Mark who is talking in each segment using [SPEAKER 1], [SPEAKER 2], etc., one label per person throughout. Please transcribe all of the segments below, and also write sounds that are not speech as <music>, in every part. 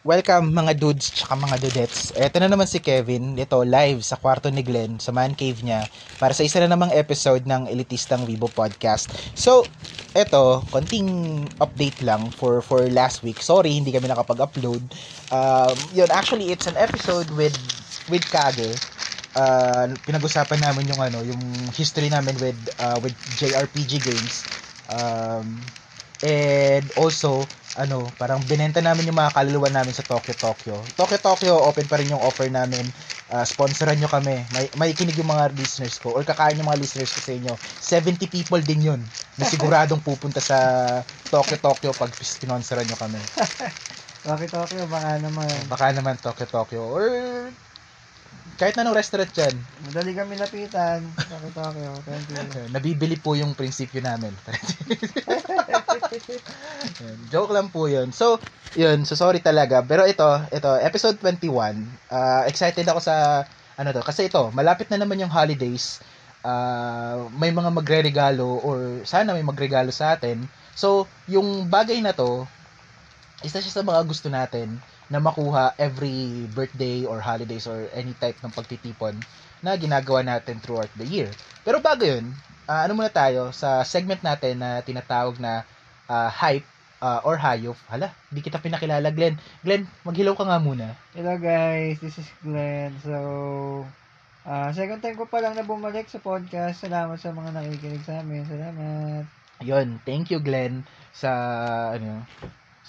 [SPEAKER 1] Welcome mga dudes tsaka mga dudettes. Ito na naman si Kevin, ito live sa kwarto ni Glenn, sa man cave niya, para sa isa na namang episode ng Elitistang Vivo Podcast. So, ito, konting update lang for for last week. Sorry, hindi kami nakapag-upload. Um, yun, actually, it's an episode with with Kage. Uh, pinag-usapan namin yung ano, yung history namin with uh, with JRPG games. Um, and also, ano, parang binenta namin yung mga kaluluwa namin sa Tokyo Tokyo. Tokyo Tokyo, open pa rin yung offer namin. Uh, sponsoran nyo kami. May, may kinig yung mga listeners ko or kakain yung mga listeners ko sa inyo. 70 people din yun na siguradong pupunta sa Tokyo Tokyo pag sponsoran nyo kami. <laughs>
[SPEAKER 2] Bakit Tokyo? Baka naman.
[SPEAKER 1] Baka naman Tokyo Tokyo or kahit anong restaurant dyan.
[SPEAKER 2] Madali kami lapitan. You.
[SPEAKER 1] Uh, <laughs> nabibili po yung prinsipyo namin. <laughs> Joke lang po yun. So, yun. So, sorry talaga. Pero ito, ito, episode 21. Uh, excited ako sa, ano to, kasi ito, malapit na naman yung holidays. Uh, may mga magre-regalo or sana may magregalo sa atin. So, yung bagay na to, isa siya sa mga gusto natin na makuha every birthday or holidays or any type ng pagtitipon na ginagawa natin throughout the year. Pero bago yun, uh, ano muna tayo sa segment natin na tinatawag na uh, hype uh, or hayop. Hala, hindi kita pinakilala, Glenn. Glenn, maghilaw ka nga muna.
[SPEAKER 2] Hello guys, this is Glenn. So, uh, second time ko pa lang na bumalik sa podcast. Salamat sa mga nakikinig sa amin. Salamat.
[SPEAKER 1] Yun, thank you Glenn sa ano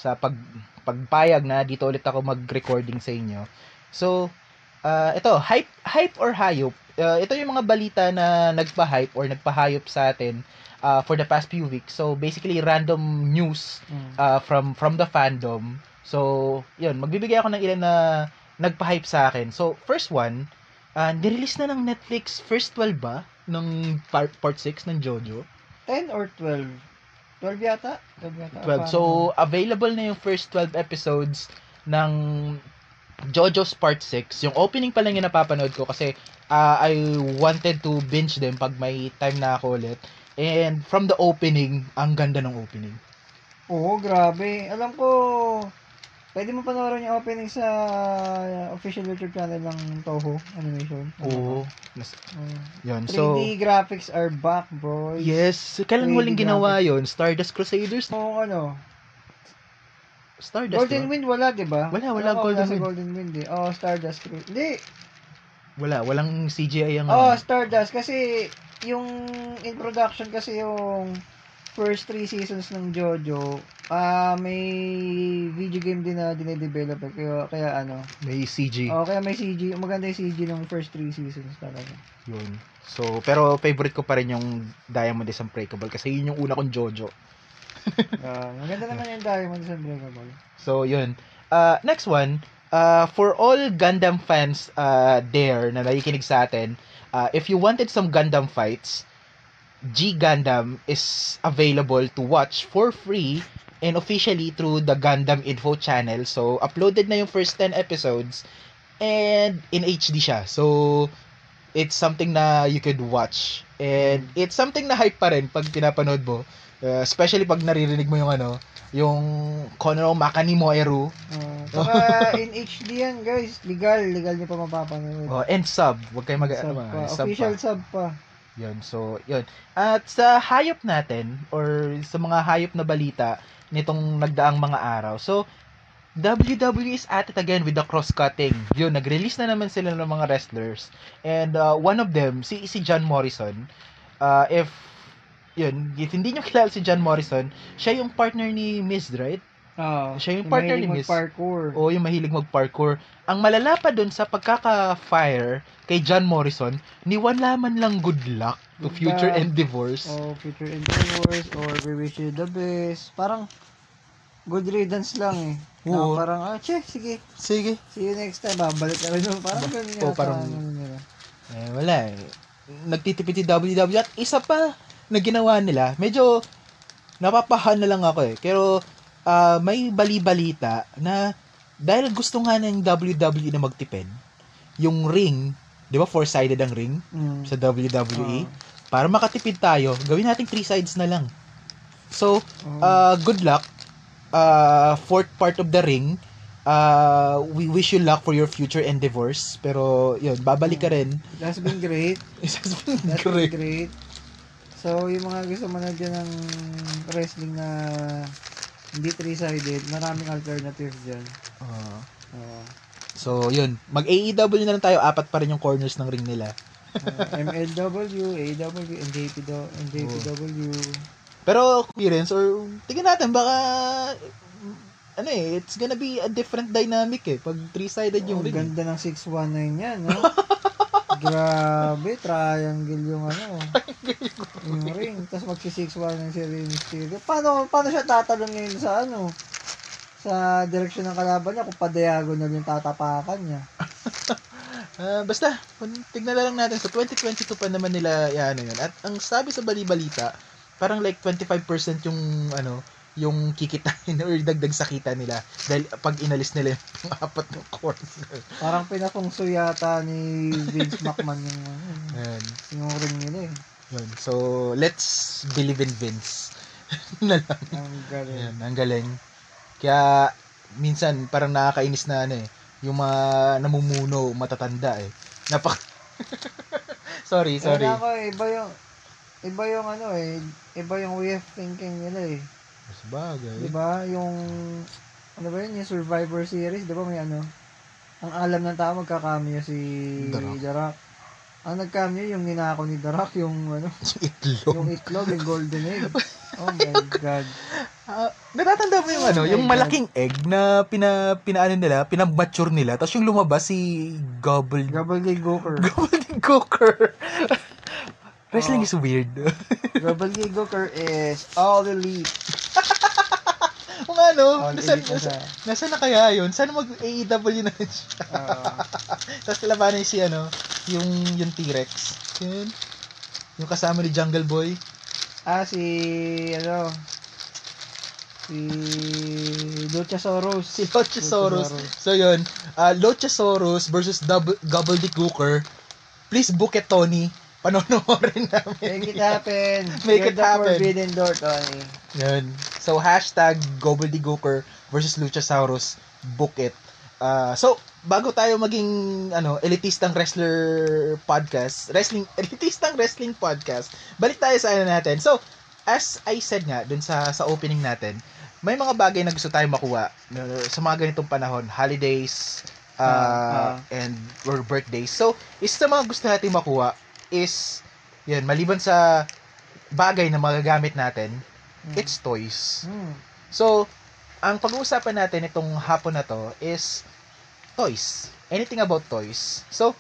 [SPEAKER 1] sa pag pagpayag na dito ulit ako mag-recording sa inyo. So, uh, ito, hype, hype or hayop. Uh, ito yung mga balita na nagpa-hype or nagpa-hayop sa atin uh, for the past few weeks. So, basically, random news uh, from from the fandom. So, yun, magbibigay ako ng ilan na nagpa-hype sa akin. So, first one, uh, nirelease na ng Netflix first 12 ba? Ng part, part 6 ng Jojo.
[SPEAKER 2] 10 or 12? 12 yata? 12 yata.
[SPEAKER 1] 12. So, available na yung first 12 episodes ng JoJo's Part 6. Yung opening pa lang yung napapanood ko kasi uh, I wanted to binge them pag may time na ako ulit. And from the opening, ang ganda ng opening.
[SPEAKER 2] Oo, grabe. Alam ko, pwede mo panoorin yung opening sa official YouTube channel ng Toho Animation.
[SPEAKER 1] Oo.
[SPEAKER 2] Uh,
[SPEAKER 1] yun.
[SPEAKER 2] 3D
[SPEAKER 1] So,
[SPEAKER 2] graphics are back, boys.
[SPEAKER 1] yes. Kailan
[SPEAKER 2] 3D
[SPEAKER 1] muling ginawa yon Stardust Crusaders?
[SPEAKER 2] Oo, ano,
[SPEAKER 1] Stardust,
[SPEAKER 2] Golden
[SPEAKER 1] diba?
[SPEAKER 2] Wind wala, di ba?
[SPEAKER 1] Wala, wala
[SPEAKER 2] Oo,
[SPEAKER 1] Golden Wind.
[SPEAKER 2] Golden Wind eh. Oh, Stardust. Hindi.
[SPEAKER 1] Wala. Walang CGI ang...
[SPEAKER 2] Oh, Stardust. Kasi, yung in production kasi yung first three seasons ng JoJo, ah may video game din na dinedevelop eh. Kaya, kaya ano.
[SPEAKER 1] may CG.
[SPEAKER 2] Oh, kaya may CG. Maganda yung CG ng first three seasons talaga.
[SPEAKER 1] Yun. So, pero favorite ko pa rin yung Diamond is Unbreakable kasi yun yung una kong Jojo. <laughs>
[SPEAKER 2] Ah, maganda naman yung Diamond sa Unbreakable.
[SPEAKER 1] So, yun. Uh, next one, uh, for all Gundam fans uh, there na nakikinig sa atin, uh, if you wanted some Gundam fights, G Gundam is available to watch for free and officially through the Gundam Info channel. So, uploaded na yung first 10 episodes and in HD siya. So, it's something na you could watch. And it's something na hype pa rin pag pinapanood mo. Uh, especially pag naririnig mo yung ano, yung Kono Makani Moeru.
[SPEAKER 2] Uh, saka <laughs> in HD yan, guys. Legal. Legal nyo pa mapapanood.
[SPEAKER 1] Oh, and sub. Huwag kayo mag
[SPEAKER 2] sub
[SPEAKER 1] ano,
[SPEAKER 2] pa.
[SPEAKER 1] sub
[SPEAKER 2] Official
[SPEAKER 1] pa.
[SPEAKER 2] sub pa.
[SPEAKER 1] Yun, so, yun. At sa hayop natin, or sa mga hayop na balita, nitong nagdaang mga araw. So, WWE is at it again with the cross-cutting. Yun, nag-release na naman sila ng mga wrestlers. And uh, one of them, si, si John Morrison, uh, if, yun, if hindi nyo kilala si John Morrison, siya yung partner ni Miz, right?
[SPEAKER 2] Oh,
[SPEAKER 1] Siya yung partner ni Miss.
[SPEAKER 2] parkour.
[SPEAKER 1] O yung mahilig mag-parkour. Ang malala pa dun sa pagkaka-fire kay John Morrison, ni wala man lang good luck to
[SPEAKER 2] Good
[SPEAKER 1] future
[SPEAKER 2] luck.
[SPEAKER 1] endeavors.
[SPEAKER 2] or future endeavors or we wish you the best. Parang good riddance lang eh.
[SPEAKER 1] Oo.
[SPEAKER 2] Na parang, ah, che, sige.
[SPEAKER 1] Sige.
[SPEAKER 2] See you next time. Babalik na rin. Parang
[SPEAKER 1] Ba-
[SPEAKER 2] ganun
[SPEAKER 1] oo,
[SPEAKER 2] yata,
[SPEAKER 1] parang-
[SPEAKER 2] ano nila.
[SPEAKER 1] Eh, wala eh. Nagtitipid si WWE at isa pa na ginawa nila, medyo napapahan na lang ako eh. Pero ah, may bali-balita na dahil gusto nga ng WWE na magtipid, yung ring, di ba four-sided ang ring
[SPEAKER 2] Mm.
[SPEAKER 1] sa WWE?
[SPEAKER 2] Oo.
[SPEAKER 1] Para makatipid tayo, gawin natin three sides na lang. So, uh, good luck. Uh, fourth part of the ring uh, we wish you luck for your future endeavors. Pero, yun, babalik ka rin.
[SPEAKER 2] That's been great. <laughs>
[SPEAKER 1] It's just been
[SPEAKER 2] That's been
[SPEAKER 1] great.
[SPEAKER 2] great. So, yung mga gusto manood dyan ng wrestling na hindi three-sided, maraming alternative dyan.
[SPEAKER 1] Uh,
[SPEAKER 2] Uh,
[SPEAKER 1] so, yun. Mag-AEW na lang tayo. Apat pa rin yung corners ng ring nila.
[SPEAKER 2] uh, MLW, AW, NJPW, NJPW.
[SPEAKER 1] Pero, experience, or, tingnan natin, baka, ano eh, it's gonna be a different dynamic eh. Pag three-sided yung
[SPEAKER 2] Oh,
[SPEAKER 1] ring. eh.
[SPEAKER 2] ganda ng 619 yan, no? <laughs> Grabe, <laughs> triangle yung ano. yung ring. Tapos magsi-619 si Rey Mysterio. Paano, paano siya tatalon ngayon sa ano? Sa direksyon ng kalaban niya kung pa-diagonal yung tatapakan niya. <laughs>
[SPEAKER 1] Ah, basta, tignan na lang natin. So, 2022 pa naman nila, yan, ano yun. At ang sabi sa bali-balita, parang like 25% yung, ano, yung kikitain <laughs> or dagdag sa kita nila dahil pag inalis nila yung apat ng corner.
[SPEAKER 2] Parang pinapungso yata ni Vince McMahon yung, yung ring nila eh.
[SPEAKER 1] Yun. So, let's believe in Vince. <laughs> na lang.
[SPEAKER 2] Ang galing.
[SPEAKER 1] Yan, ang galing. Kaya, minsan, parang nakakainis na ano eh, yung mga namumuno, matatanda eh. Napak... <laughs> sorry, sorry.
[SPEAKER 2] Kaya ako, iba yung, iba yung ano eh, iba yung way of thinking nila eh.
[SPEAKER 1] Sabagay.
[SPEAKER 2] Di ba? Yung, ano ba yun, yung Survivor Series, di ba may ano, ang alam ng tao, magkakameo si.
[SPEAKER 1] The Rock.
[SPEAKER 2] Ang nagkameo, yung ninako ni Rock, yung ano, <laughs>
[SPEAKER 1] Itlog.
[SPEAKER 2] yung itlog, yung golden egg. Oh my <laughs> God.
[SPEAKER 1] Ah, natatanda mo yung ano,
[SPEAKER 2] Oh my
[SPEAKER 1] yung
[SPEAKER 2] God.
[SPEAKER 1] malaking egg na pina, pinaano nila, pinamature nila, tapos yung lumabas si Gobble...
[SPEAKER 2] Gobbledygooker. <laughs>
[SPEAKER 1] Gobbledygooker. Wrestling is weird. <laughs>
[SPEAKER 2] Gobbledygooker is all elite. <laughs>
[SPEAKER 1] Kung ano,
[SPEAKER 2] All
[SPEAKER 1] nasa,
[SPEAKER 2] elite na siya.
[SPEAKER 1] nasa, nasa na kaya yun? Sana mag-AEW na siya.
[SPEAKER 2] Oo. <laughs>
[SPEAKER 1] Tapos labanan si ano, yung yung T-Rex. Yun. Yung kasama ni Jungle Boy.
[SPEAKER 2] ah, si, ano, si Luchasaurus.
[SPEAKER 1] Si Luchasaurus.
[SPEAKER 2] Luchasaurus.
[SPEAKER 1] So yun, uh, Luchasaurus versus Double, Gobbledygooker. Please book it, Tony. Panonoodin namin.
[SPEAKER 2] Make it happen.
[SPEAKER 1] Make
[SPEAKER 2] You're
[SPEAKER 1] it
[SPEAKER 2] the
[SPEAKER 1] happen.
[SPEAKER 2] forbidden door, Tony.
[SPEAKER 1] Yun. So, hashtag Gobbledygooker versus Luchasaurus. Book it. Uh, so, bago tayo maging ano, elitistang wrestler podcast, wrestling, <laughs> elitistang wrestling podcast, balik tayo sa ano natin. So, as I said nga, dun sa, sa opening natin, may mga bagay na gusto tayo makuha sa mga ganitong panahon, holidays, uh,
[SPEAKER 2] Ah, ah.
[SPEAKER 1] and or birthdays. So, isa sa mga gusto natin makuha is, yun, maliban sa bagay na magagamit natin,
[SPEAKER 2] Hmm.
[SPEAKER 1] it's toys.
[SPEAKER 2] Hmm.
[SPEAKER 1] So, ang pag-uusapan natin itong hapon na to is toys. Anything about toys. So,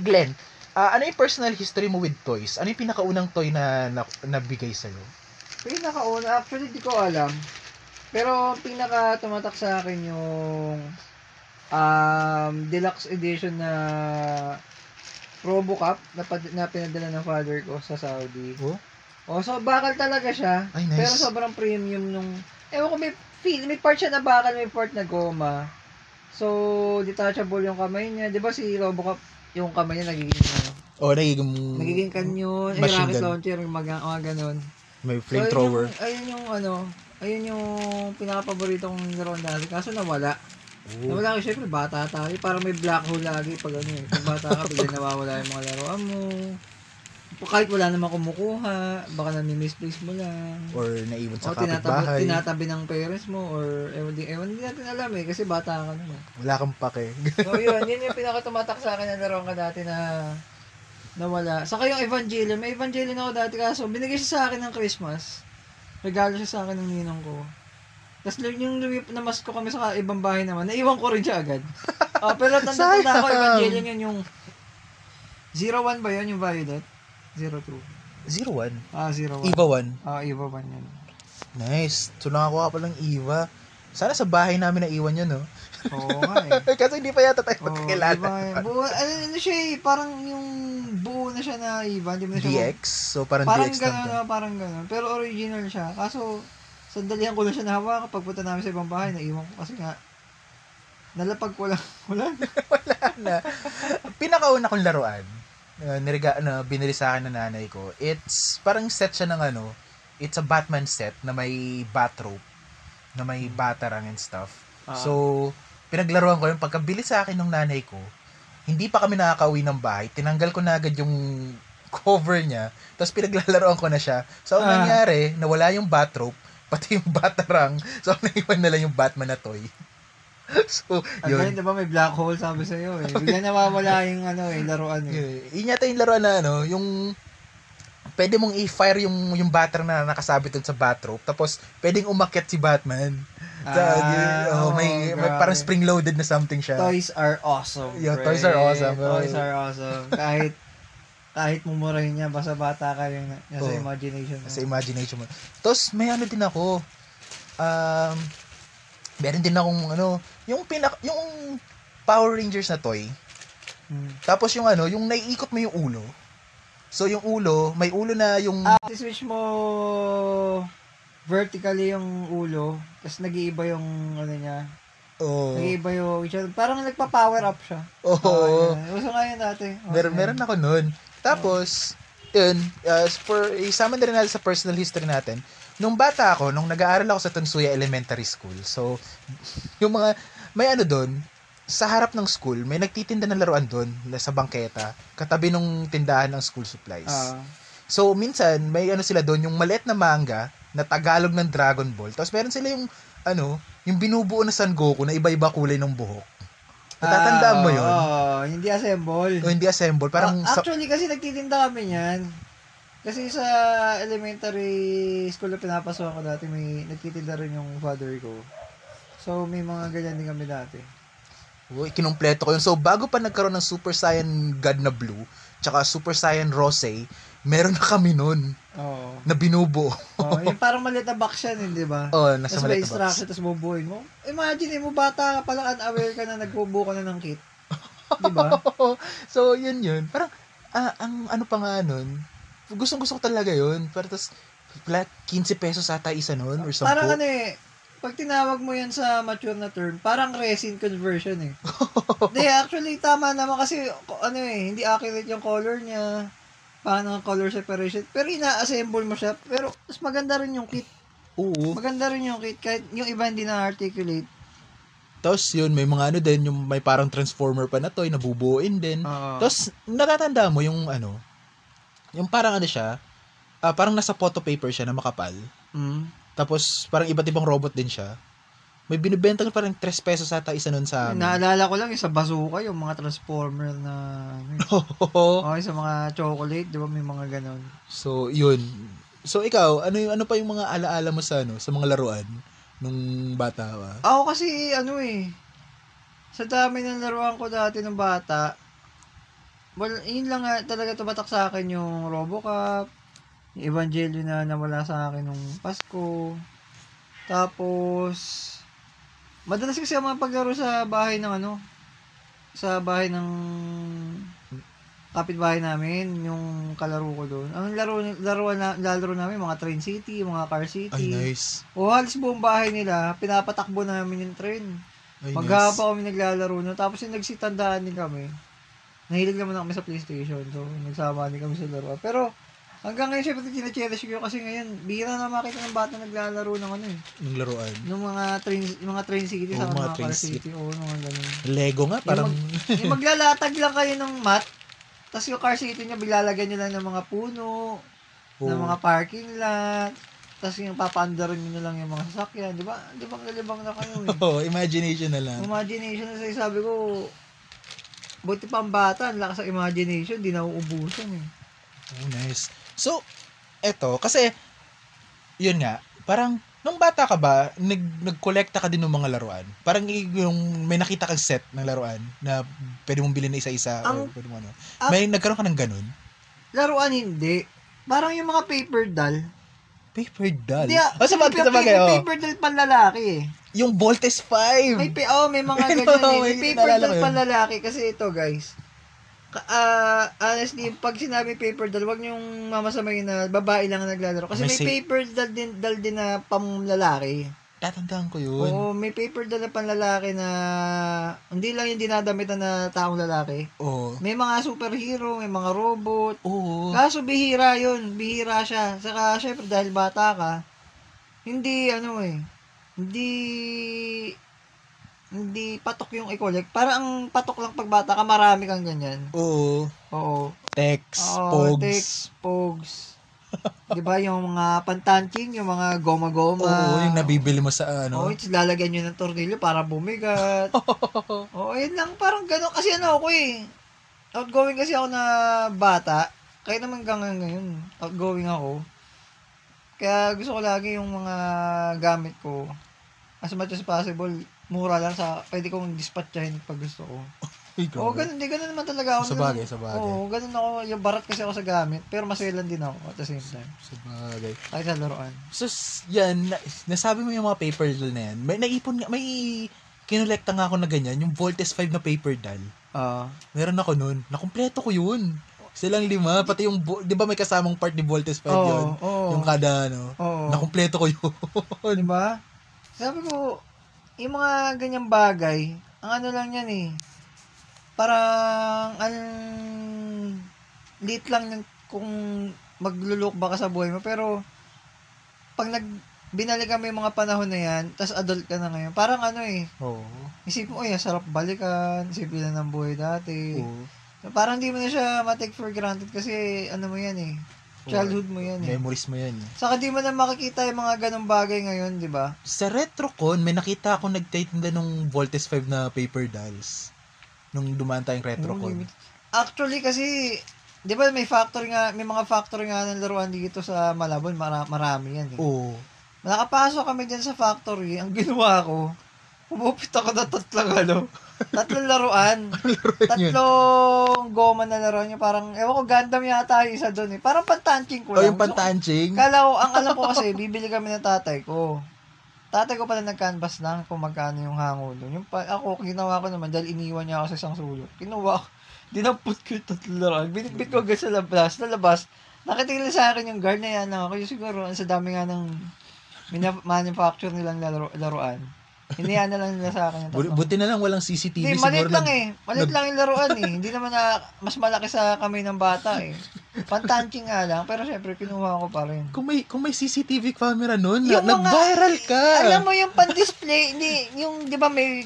[SPEAKER 1] Glenn, ah, ano yung personal history mo with toys? Ano yung pinakaunang toy na, na nabigay sa'yo?
[SPEAKER 2] Pinakauna, actually di ko alam. Pero pinaka tumatak sa akin yung um, deluxe edition na RoboCop na, pad- na pinadala ng father ko sa Saudi.
[SPEAKER 1] Oh?
[SPEAKER 2] Oh, so bakal talaga siya.
[SPEAKER 1] Ay, nice.
[SPEAKER 2] Pero sobrang premium nung Ewan ko may feel, may part siya na bakal, may part na goma. So, detachable yung kamay niya. 'Di ba si RoboCop yung kamay niya nagiging ano,
[SPEAKER 1] Oh, nagiging...
[SPEAKER 2] nagiging kanyon, eh,
[SPEAKER 1] Machine
[SPEAKER 2] rocket
[SPEAKER 1] gun.
[SPEAKER 2] launcher, yung mga, mga ganun.
[SPEAKER 1] May
[SPEAKER 2] So,
[SPEAKER 1] flamethrower.
[SPEAKER 2] ayun yung, ayun yung ano, ayun yung pinaka-paborito kong laro dati. Kaso nawala.
[SPEAKER 1] Oh.
[SPEAKER 2] Nawala ko syempre bata tayo. Parang may black hole lagi pag ano eh. Pag bata ka, bigla nawawala yung mga laruan mo. Kahit wala namang kumukuha, baka nami-misplace mo lang.
[SPEAKER 1] Or naiwan sa
[SPEAKER 2] o
[SPEAKER 1] kapitbahay.
[SPEAKER 2] tinatabi ng parents mo or ewan di, ewan di natin alam eh kasi bata ka naman.
[SPEAKER 1] Wala kang pake.
[SPEAKER 2] So yun, yun yung pinakatumatak sa akin na laro ka dati na nawala. Saka yung Evangelion, may Evangelion ako dati kaso binigay siya sa akin ng Christmas. Regalo siya sa akin ng ninong ko. Tapos yung lumip na mas ko kami sa ibang bahay naman, naiwan ko rin siya agad. Ah, <laughs> pero tanda-tanda ako,
[SPEAKER 1] Sayang.
[SPEAKER 2] Evangelion yun yung 01 ba yun yung Violet? 02.
[SPEAKER 1] Zero one.
[SPEAKER 2] Ah, 01.
[SPEAKER 1] Eva one.
[SPEAKER 2] Ah, Eva 1 yun.
[SPEAKER 1] Nice. So, nakakuha pa ng Eva. Sana sa bahay namin na iwan yun, no?
[SPEAKER 2] Oo nga eh. <laughs>
[SPEAKER 1] Kasi hindi pa yata tayo
[SPEAKER 2] Oo,
[SPEAKER 1] magkakilala.
[SPEAKER 2] iba, buo, ano, ano siya eh, parang yung buo na siya na iba, hindi mo na siya
[SPEAKER 1] DX. So, parang,
[SPEAKER 2] Parang
[SPEAKER 1] DX lang. to.
[SPEAKER 2] no, parang gano'n. Pero original siya. Kaso, sandalihan ko lang siya nahawa kapag punta namin sa ibang bahay, naiwan ko kasi nga, nalapag ko lang. <laughs> Wala na.
[SPEAKER 1] na. Pinakauna kong laruan, uh, niriga, ano, binili sa akin ng nanay ko, it's parang set siya ng ano, it's a Batman set na may batrope, na may batarang and stuff.
[SPEAKER 2] Ah.
[SPEAKER 1] So, pinaglaruan ko yun. Pagkabili sa akin ng nanay ko, hindi pa kami nakakauwi ng bahay. Tinanggal ko na agad yung <laughs> cover niya. Tapos pinaglalaroan ko na siya. So, ang
[SPEAKER 2] Ah.
[SPEAKER 1] nangyari, nawala yung batrope, pati yung batarang. So, naiwan na lang yung Batman na toy. <laughs> so,
[SPEAKER 2] Ang
[SPEAKER 1] yun.
[SPEAKER 2] galing, diba may black hole sabi sa'yo eh. Bigla <laughs> nawawala yung ano eh, laruan eh.
[SPEAKER 1] Yun, yata yung laruan na ano, yung pwede mong i-fire yung yung batter na nakasabit dun sa batrope tapos pwedeng umakyat si Batman. Sa,
[SPEAKER 2] Ah,
[SPEAKER 1] oh, may,
[SPEAKER 2] oh,
[SPEAKER 1] may
[SPEAKER 2] grabe.
[SPEAKER 1] parang spring-loaded na something siya.
[SPEAKER 2] Toys are awesome.
[SPEAKER 1] Yeah, toys are awesome, bro.
[SPEAKER 2] Toys are awesome. Kahit kahit mumurahin niya, basta bata ka yung nasa
[SPEAKER 1] Oh.
[SPEAKER 2] imagination mo.
[SPEAKER 1] Sa imagination mo. Tapos may ano din ako. Um, meron din akong ano, yung pinak yung Power Rangers na toy.
[SPEAKER 2] Hmm.
[SPEAKER 1] Tapos yung ano, yung naiikot mo yung ulo. So yung ulo, may ulo na yung
[SPEAKER 2] Ah, switch mo vertically yung ulo, tapos nag-iiba yung ano niya.
[SPEAKER 1] oh,
[SPEAKER 2] Nag-iiba yung parang nagpa-power up siya.
[SPEAKER 1] oh,
[SPEAKER 2] Ah, yun. Uso nga yun dati. Uso
[SPEAKER 1] Meron, meron ako nun. Tapos, yun, uh, for, isama na rin natin sa personal history natin. Nung bata ako, nung nag-aaral ako sa Tansuya Elementary School, so, yung mga, may ano doon, sa harap ng school, may nagtitinda ng laruan doon, sa bangketa, katabi nung tindahan ng school supplies.
[SPEAKER 2] Ah.
[SPEAKER 1] So, minsan, may ano sila doon, yung maliit na manga, na Tagalog ng Dragon Ball. Tapos meron sila yung, ano, yung binubuo na San Goku na iba-iba kulay ng buhok. Natatandaan mo
[SPEAKER 2] Ah,
[SPEAKER 1] yun?
[SPEAKER 2] Oo, hindi assemble.
[SPEAKER 1] O hindi assemble, parang sa,
[SPEAKER 2] actually, kasi nagtitinda kami niyan. Kasi sa elementary school na pinapasok ko dati, may nagtitinda rin yung father ko. So, may mga ganyan din kami dati.
[SPEAKER 1] Uy, kinumpleto ko yun. So, bago pa nagkaroon ng Super Saiyan God na Blue, tsaka Super Saiyan Rose, meron na kami nun
[SPEAKER 2] Oo.
[SPEAKER 1] na binubuo.
[SPEAKER 2] Oh, yung parang maliit na box yan, hindi ba?
[SPEAKER 1] Oh, nasa
[SPEAKER 2] Tapos may
[SPEAKER 1] maliit na box.
[SPEAKER 2] instruction, tapos bubuin mo. Imagine mo, bata ka pala, unaware ka na nagbubuo ka na ng kit. Di ba? <laughs>
[SPEAKER 1] so, yun yun. Parang, ah, ang ano pa nga nun, gustong gusto ko talaga yun. Pero tas, pala, 15 pesos ata isa nun, or 10.
[SPEAKER 2] Parang ano eh, pag tinawag mo yan sa mature na term, parang resin conversion eh. <laughs> Hindi, actually, tama naman kasi, ano eh, hindi accurate yung color niya. Paano ang color separation. Pero ina-assemble mo siya. Pero, mas maganda rin yung kit.
[SPEAKER 1] Oo.
[SPEAKER 2] Maganda rin yung kit. Kahit yung iba hindi na-articulate.
[SPEAKER 1] Tapos yun, may mga ano din, yung may parang transformer pa na toy, nabubuoin din.
[SPEAKER 2] Oo.
[SPEAKER 1] Tapos, natatanda mo yung ano, yung parang ano siya, ah, parang nasa photo paper siya na makapal.
[SPEAKER 2] Mm.
[SPEAKER 1] Tapos, parang iba't ibang robot din siya. May binibenta ko parang 3 pesos ata isa nun sa amin.
[SPEAKER 2] Naalala ko lang yung sa bazooka, yung mga transformer na.
[SPEAKER 1] Oo.
[SPEAKER 2] okay, sa mga chocolate, di ba may mga ganon.
[SPEAKER 1] so, yun. So, ikaw, ano yung ano pa yung mga alaala mo sa ano, sa mga laruan nung bata ka?
[SPEAKER 2] Ako kasi, ano eh, sa dami ng laruan ko dati ng bata, well, yun lang nga talaga tumatak sa akin yung Robocop, yung Evangelion na nawala sa akin nung Pasko. Tapos, madalas kasi ako mapaglaro sa bahay ng ano, sa bahay ng kapitbahay namin, yung kalaro ko doon. Ang laro, laro, na, lalaro namin, mga Train City, mga Car City.
[SPEAKER 1] Ay, nice.
[SPEAKER 2] O halos buong bahay nila, pinapatakbo namin yung train.
[SPEAKER 1] Ay,
[SPEAKER 2] Maghapa kami naglalaro na. Tapos yung nagsitandaan din kami. Nahilig naman kami sa PlayStation. So, nagsama din kami sa laro. Pero, hanggang ngayon, syempre, tinacherish ko yun kasi ngayon, bihira na makita ng bata naglalaro ng ano eh.
[SPEAKER 1] Nung laruan.
[SPEAKER 2] Ng mga train, yung mga train city sa
[SPEAKER 1] mga
[SPEAKER 2] mga,
[SPEAKER 1] train
[SPEAKER 2] city. Oo, mga ganun.
[SPEAKER 1] Lego nga, parang...
[SPEAKER 2] yung maglalatag lang kayo ng mat, tapos yung car city niya, biglalagyan nyo lang ng mga puno, ng
[SPEAKER 1] Oo.
[SPEAKER 2] mga parking lot, tapos yung papaandarin nyo na lang yung mga sasakyan, di ba? Di ba nalibang na kayo eh. <laughs>
[SPEAKER 1] Oo, imagination na lang.
[SPEAKER 2] Imagination na sabi ko, buti pa ang bata, ang lakas ng imagination, di nauubusan eh.
[SPEAKER 1] Oh, nice. So, eto, kasi, yun nga, parang, nung bata ka ba, nag, nag-collecta ka din ng mga laruan? Parang yung may nakita kang set ng laruan na pwede mong bilhin na isa-isa o
[SPEAKER 2] Ang-
[SPEAKER 1] pwede mo ano.
[SPEAKER 2] ang-
[SPEAKER 1] may nagkaroon ka ng ganun?
[SPEAKER 2] Laruan hindi. Parang yung mga paper doll.
[SPEAKER 1] Paper doll.
[SPEAKER 2] Hindi, ah,
[SPEAKER 1] oh, sa bagay, sa bagay, oh.
[SPEAKER 2] paper doll panlalaki eh.
[SPEAKER 1] Yung Voltes 5.
[SPEAKER 2] May, oh, may mga <laughs>
[SPEAKER 1] Ano,
[SPEAKER 2] ganyan eh. May paper doll panlalaki kasi ito guys. Ah, honestly, pag sinabi paper doll, wag niyong mamasamayin na babae lang ang naglalaro. Kasi
[SPEAKER 1] May
[SPEAKER 2] may,
[SPEAKER 1] si-
[SPEAKER 2] paper doll din, doll din na pamlalaki.
[SPEAKER 1] Tatandaan ko yun.
[SPEAKER 2] Oo, may paper doll na panlalaki na hindi lang yung dinadamitan na taong lalaki.
[SPEAKER 1] Oo.
[SPEAKER 2] May mga superhero, may mga robot.
[SPEAKER 1] Oo.
[SPEAKER 2] Kaso bihira yun, bihira siya. Saka syempre dahil bata ka, hindi ano eh, hindi hindi patok yung i-collect. Para ang patok lang pag bata ka, marami kang ganyan.
[SPEAKER 1] Oo.
[SPEAKER 2] Oo.
[SPEAKER 1] Tex,
[SPEAKER 2] Oo,
[SPEAKER 1] Pogs.
[SPEAKER 2] Tex, Pogs. <laughs> Di ba yung mga pantanching, yung mga goma-goma.
[SPEAKER 1] Oo, yung nabibili mo sa
[SPEAKER 2] Oo,
[SPEAKER 1] ano.
[SPEAKER 2] it's lalagyan nyo ng tornilyo para bumigat. <laughs> Oo, yun lang. Parang gano'n. Kasi ano ako eh. Outgoing kasi ako na bata. Kaya naman hanggang ngayon, outgoing ako. Kaya gusto ko lagi yung mga gamit ko. As much as possible, mura lang sa, pwede kong dispatchahin pag gusto ko. <laughs>
[SPEAKER 1] Ay,
[SPEAKER 2] Oo, ganun, di ganun naman talaga ako.
[SPEAKER 1] Sa bagay, sa bagay.
[SPEAKER 2] Oo, ganun ako. Yung barat kasi ako sa gamit, pero maselan din ako at the same time.
[SPEAKER 1] Sa bagay.
[SPEAKER 2] Kahit sa laruan.
[SPEAKER 1] So, yan, na, nasabi mo yung mga paper doll na yan. May naipon nga, may kinolekta nga ako na ganyan, yung Voltes 5 na paper doll.
[SPEAKER 2] Ah.
[SPEAKER 1] Meron ako nun. Nakumpleto ko yun. Silang lima, pati yung, di ba may kasamang part ni Voltes 5
[SPEAKER 2] Oo,
[SPEAKER 1] yun?
[SPEAKER 2] oo.
[SPEAKER 1] Yung kada, ano,
[SPEAKER 2] Oo.
[SPEAKER 1] nakumpleto ko <laughs> yun.
[SPEAKER 2] Di ba? Sabi ko, yung mga ganyang bagay, ang ano lang yan eh, parang, ang lit lang yan kung maglulok ba ka sa buhay mo, pero, pag nag, binalikan mo yung mga panahon na yan, tas adult ka na ngayon, parang ano eh,
[SPEAKER 1] Oo.
[SPEAKER 2] isipin mo, ay, sarap balikan, isipin na ng buhay dati.
[SPEAKER 1] Oo.
[SPEAKER 2] Parang di mo na siya ma-take for granted kasi, ano mo yan eh, childhood mo yan eh.
[SPEAKER 1] Memories mo yan. eh.
[SPEAKER 2] Saka di mo na makikita yung mga ganong bagay ngayon, di ba?
[SPEAKER 1] Sa RetroCon, may nakita ako nagtitinda ng Voltes 5 na paper dolls. Nung dumaan tayong RetroCon.
[SPEAKER 2] Actually kasi, 'di ba may factory nga, may mga factory nga ng laruan dito sa Malabon, mara, marami yan eh.
[SPEAKER 1] Oo.
[SPEAKER 2] Nakapasok kami diyan sa factory, ang ginawa ko, pumupit ako ng tatlong ano, tatlong laruan. <laughs> tatlong goma na laruan yung parang, ewan ko, Gundam yata yung isa doon eh. Parang pantanching ko
[SPEAKER 1] O
[SPEAKER 2] lang.
[SPEAKER 1] yung pantanching.
[SPEAKER 2] Kala ko, ang alam ko kasi, bibili kami ng tatay ko. Tatay ko pala nag-canvas lang kung magkano yung hango doon. Yung pa, ako, ginawa ko naman dahil iniwan niya ako sa isang sulot. Kinuha ko, <laughs> dinampot ko yung tatlong laruan. Binitbit ko agad sa labas. Sa labas, nakitingin sa akin yung guard na yan ako. Yung siguro, ang sa dami nga ng mina- manufacture nilang laro, laruan. Hinayaan na lang nila sa akin yung.
[SPEAKER 1] Buti na lang walang CCTV
[SPEAKER 2] Hindi, maliit lang eh. Maliit lang yung laruan eh. Hindi naman na mas malaki sa kamay ng bata eh. Pantanching nga lang, pero syempre kinuha ko pa rin.
[SPEAKER 1] Kung may kung may CCTV camera noon,
[SPEAKER 2] Yung mga-
[SPEAKER 1] nag-viral ka.
[SPEAKER 2] Alam mo yung pan-display, hindi, yung, di ba may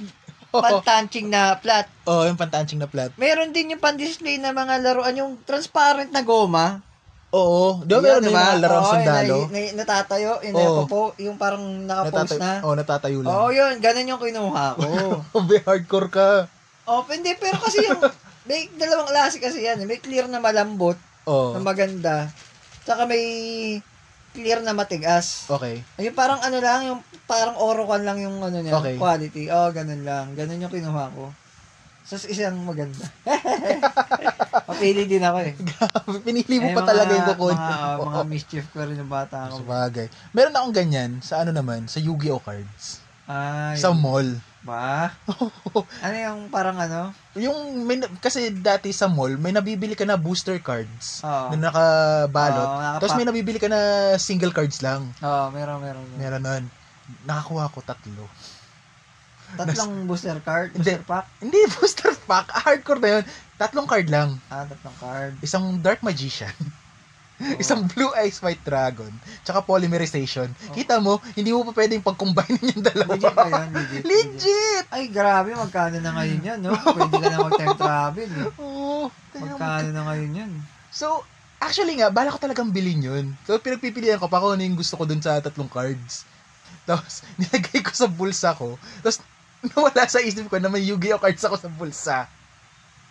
[SPEAKER 2] pantanching na plat.
[SPEAKER 1] Oh, yung pantanching na plat.
[SPEAKER 2] Meron din yung pan-display na mga laruan, yung transparent na goma.
[SPEAKER 1] Oo, di ba
[SPEAKER 2] Yun,
[SPEAKER 1] meron yung
[SPEAKER 2] diba?
[SPEAKER 1] mga larong
[SPEAKER 2] Oo,
[SPEAKER 1] sundalo?
[SPEAKER 2] Na, na, natatayo, yung
[SPEAKER 1] Oo.
[SPEAKER 2] napopo, yung parang nakapose
[SPEAKER 1] Natatayo,
[SPEAKER 2] na.
[SPEAKER 1] oh, natatayo lang.
[SPEAKER 2] Oo, yun, ganun yung kinuha ko. <laughs>
[SPEAKER 1] Oh, may hardcore ka.
[SPEAKER 2] oh, hindi, pero kasi yung, may dalawang klase kasi yan. May clear na malambot,
[SPEAKER 1] Oh,
[SPEAKER 2] na maganda. Tsaka may clear na matigas.
[SPEAKER 1] okay.
[SPEAKER 2] Ayun, parang ano lang, yung parang orokan lang yung ano niya,
[SPEAKER 1] Okay.
[SPEAKER 2] quality. Oh, ganun lang. Ganun yung kinuha ko. So, isang maganda. <laughs> Mapili din ako eh.
[SPEAKER 1] Pinili mo
[SPEAKER 2] Eh,
[SPEAKER 1] pa talaga yung
[SPEAKER 2] mga,
[SPEAKER 1] kukunin
[SPEAKER 2] mga,
[SPEAKER 1] mo.
[SPEAKER 2] mga mischief ko rin yung bata
[SPEAKER 1] Sa
[SPEAKER 2] ako.
[SPEAKER 1] bagay. Meron akong ganyan sa ano naman, sa Yu-Gi-Oh cards.
[SPEAKER 2] Ay,
[SPEAKER 1] Sa mall.
[SPEAKER 2] ba? <laughs> ano yung parang ano?
[SPEAKER 1] Yung may, kasi dati sa mall, may nabibili ka na booster cards
[SPEAKER 2] Oo.
[SPEAKER 1] na nakabalot.
[SPEAKER 2] Oo, nakapak-
[SPEAKER 1] Tapos may nabibili ka na single cards lang.
[SPEAKER 2] Oo, meron, meron. meron.
[SPEAKER 1] Meron nun. Nakakuha ko tatlo.
[SPEAKER 2] Tatlong booster card,
[SPEAKER 1] Hindi.
[SPEAKER 2] booster pack.
[SPEAKER 1] Hindi, <laughs> booster pack. Hardcore na yun. Tatlong card lang.
[SPEAKER 2] Ah, tatlong card.
[SPEAKER 1] Isang Dark Magician.
[SPEAKER 2] Oo. <laughs>
[SPEAKER 1] Isang Blue Eyes White Dragon. Tsaka Polymerization.
[SPEAKER 2] Oo.
[SPEAKER 1] Kita mo, hindi mo pa pwedeng pag-combine <laughs> yung dalawa.
[SPEAKER 2] Legit ba yun? Legit.
[SPEAKER 1] Legit!
[SPEAKER 2] Ay, grabe, magkano na ngayon yan, no? Pwede ka na mag-time travel, eh.
[SPEAKER 1] Oo. Mo.
[SPEAKER 2] Magkano na ngayon yan?
[SPEAKER 1] So, actually nga, bala ko talagang bilhin yun. So, pinagpipilian ko pa kung ano yung gusto ko dun sa tatlong cards. Tapos, nilagay ko sa bulsa ko. Tapos, <laughs> nawala sa isip ko na may Yu-Gi-Oh cards ako sa bulsa.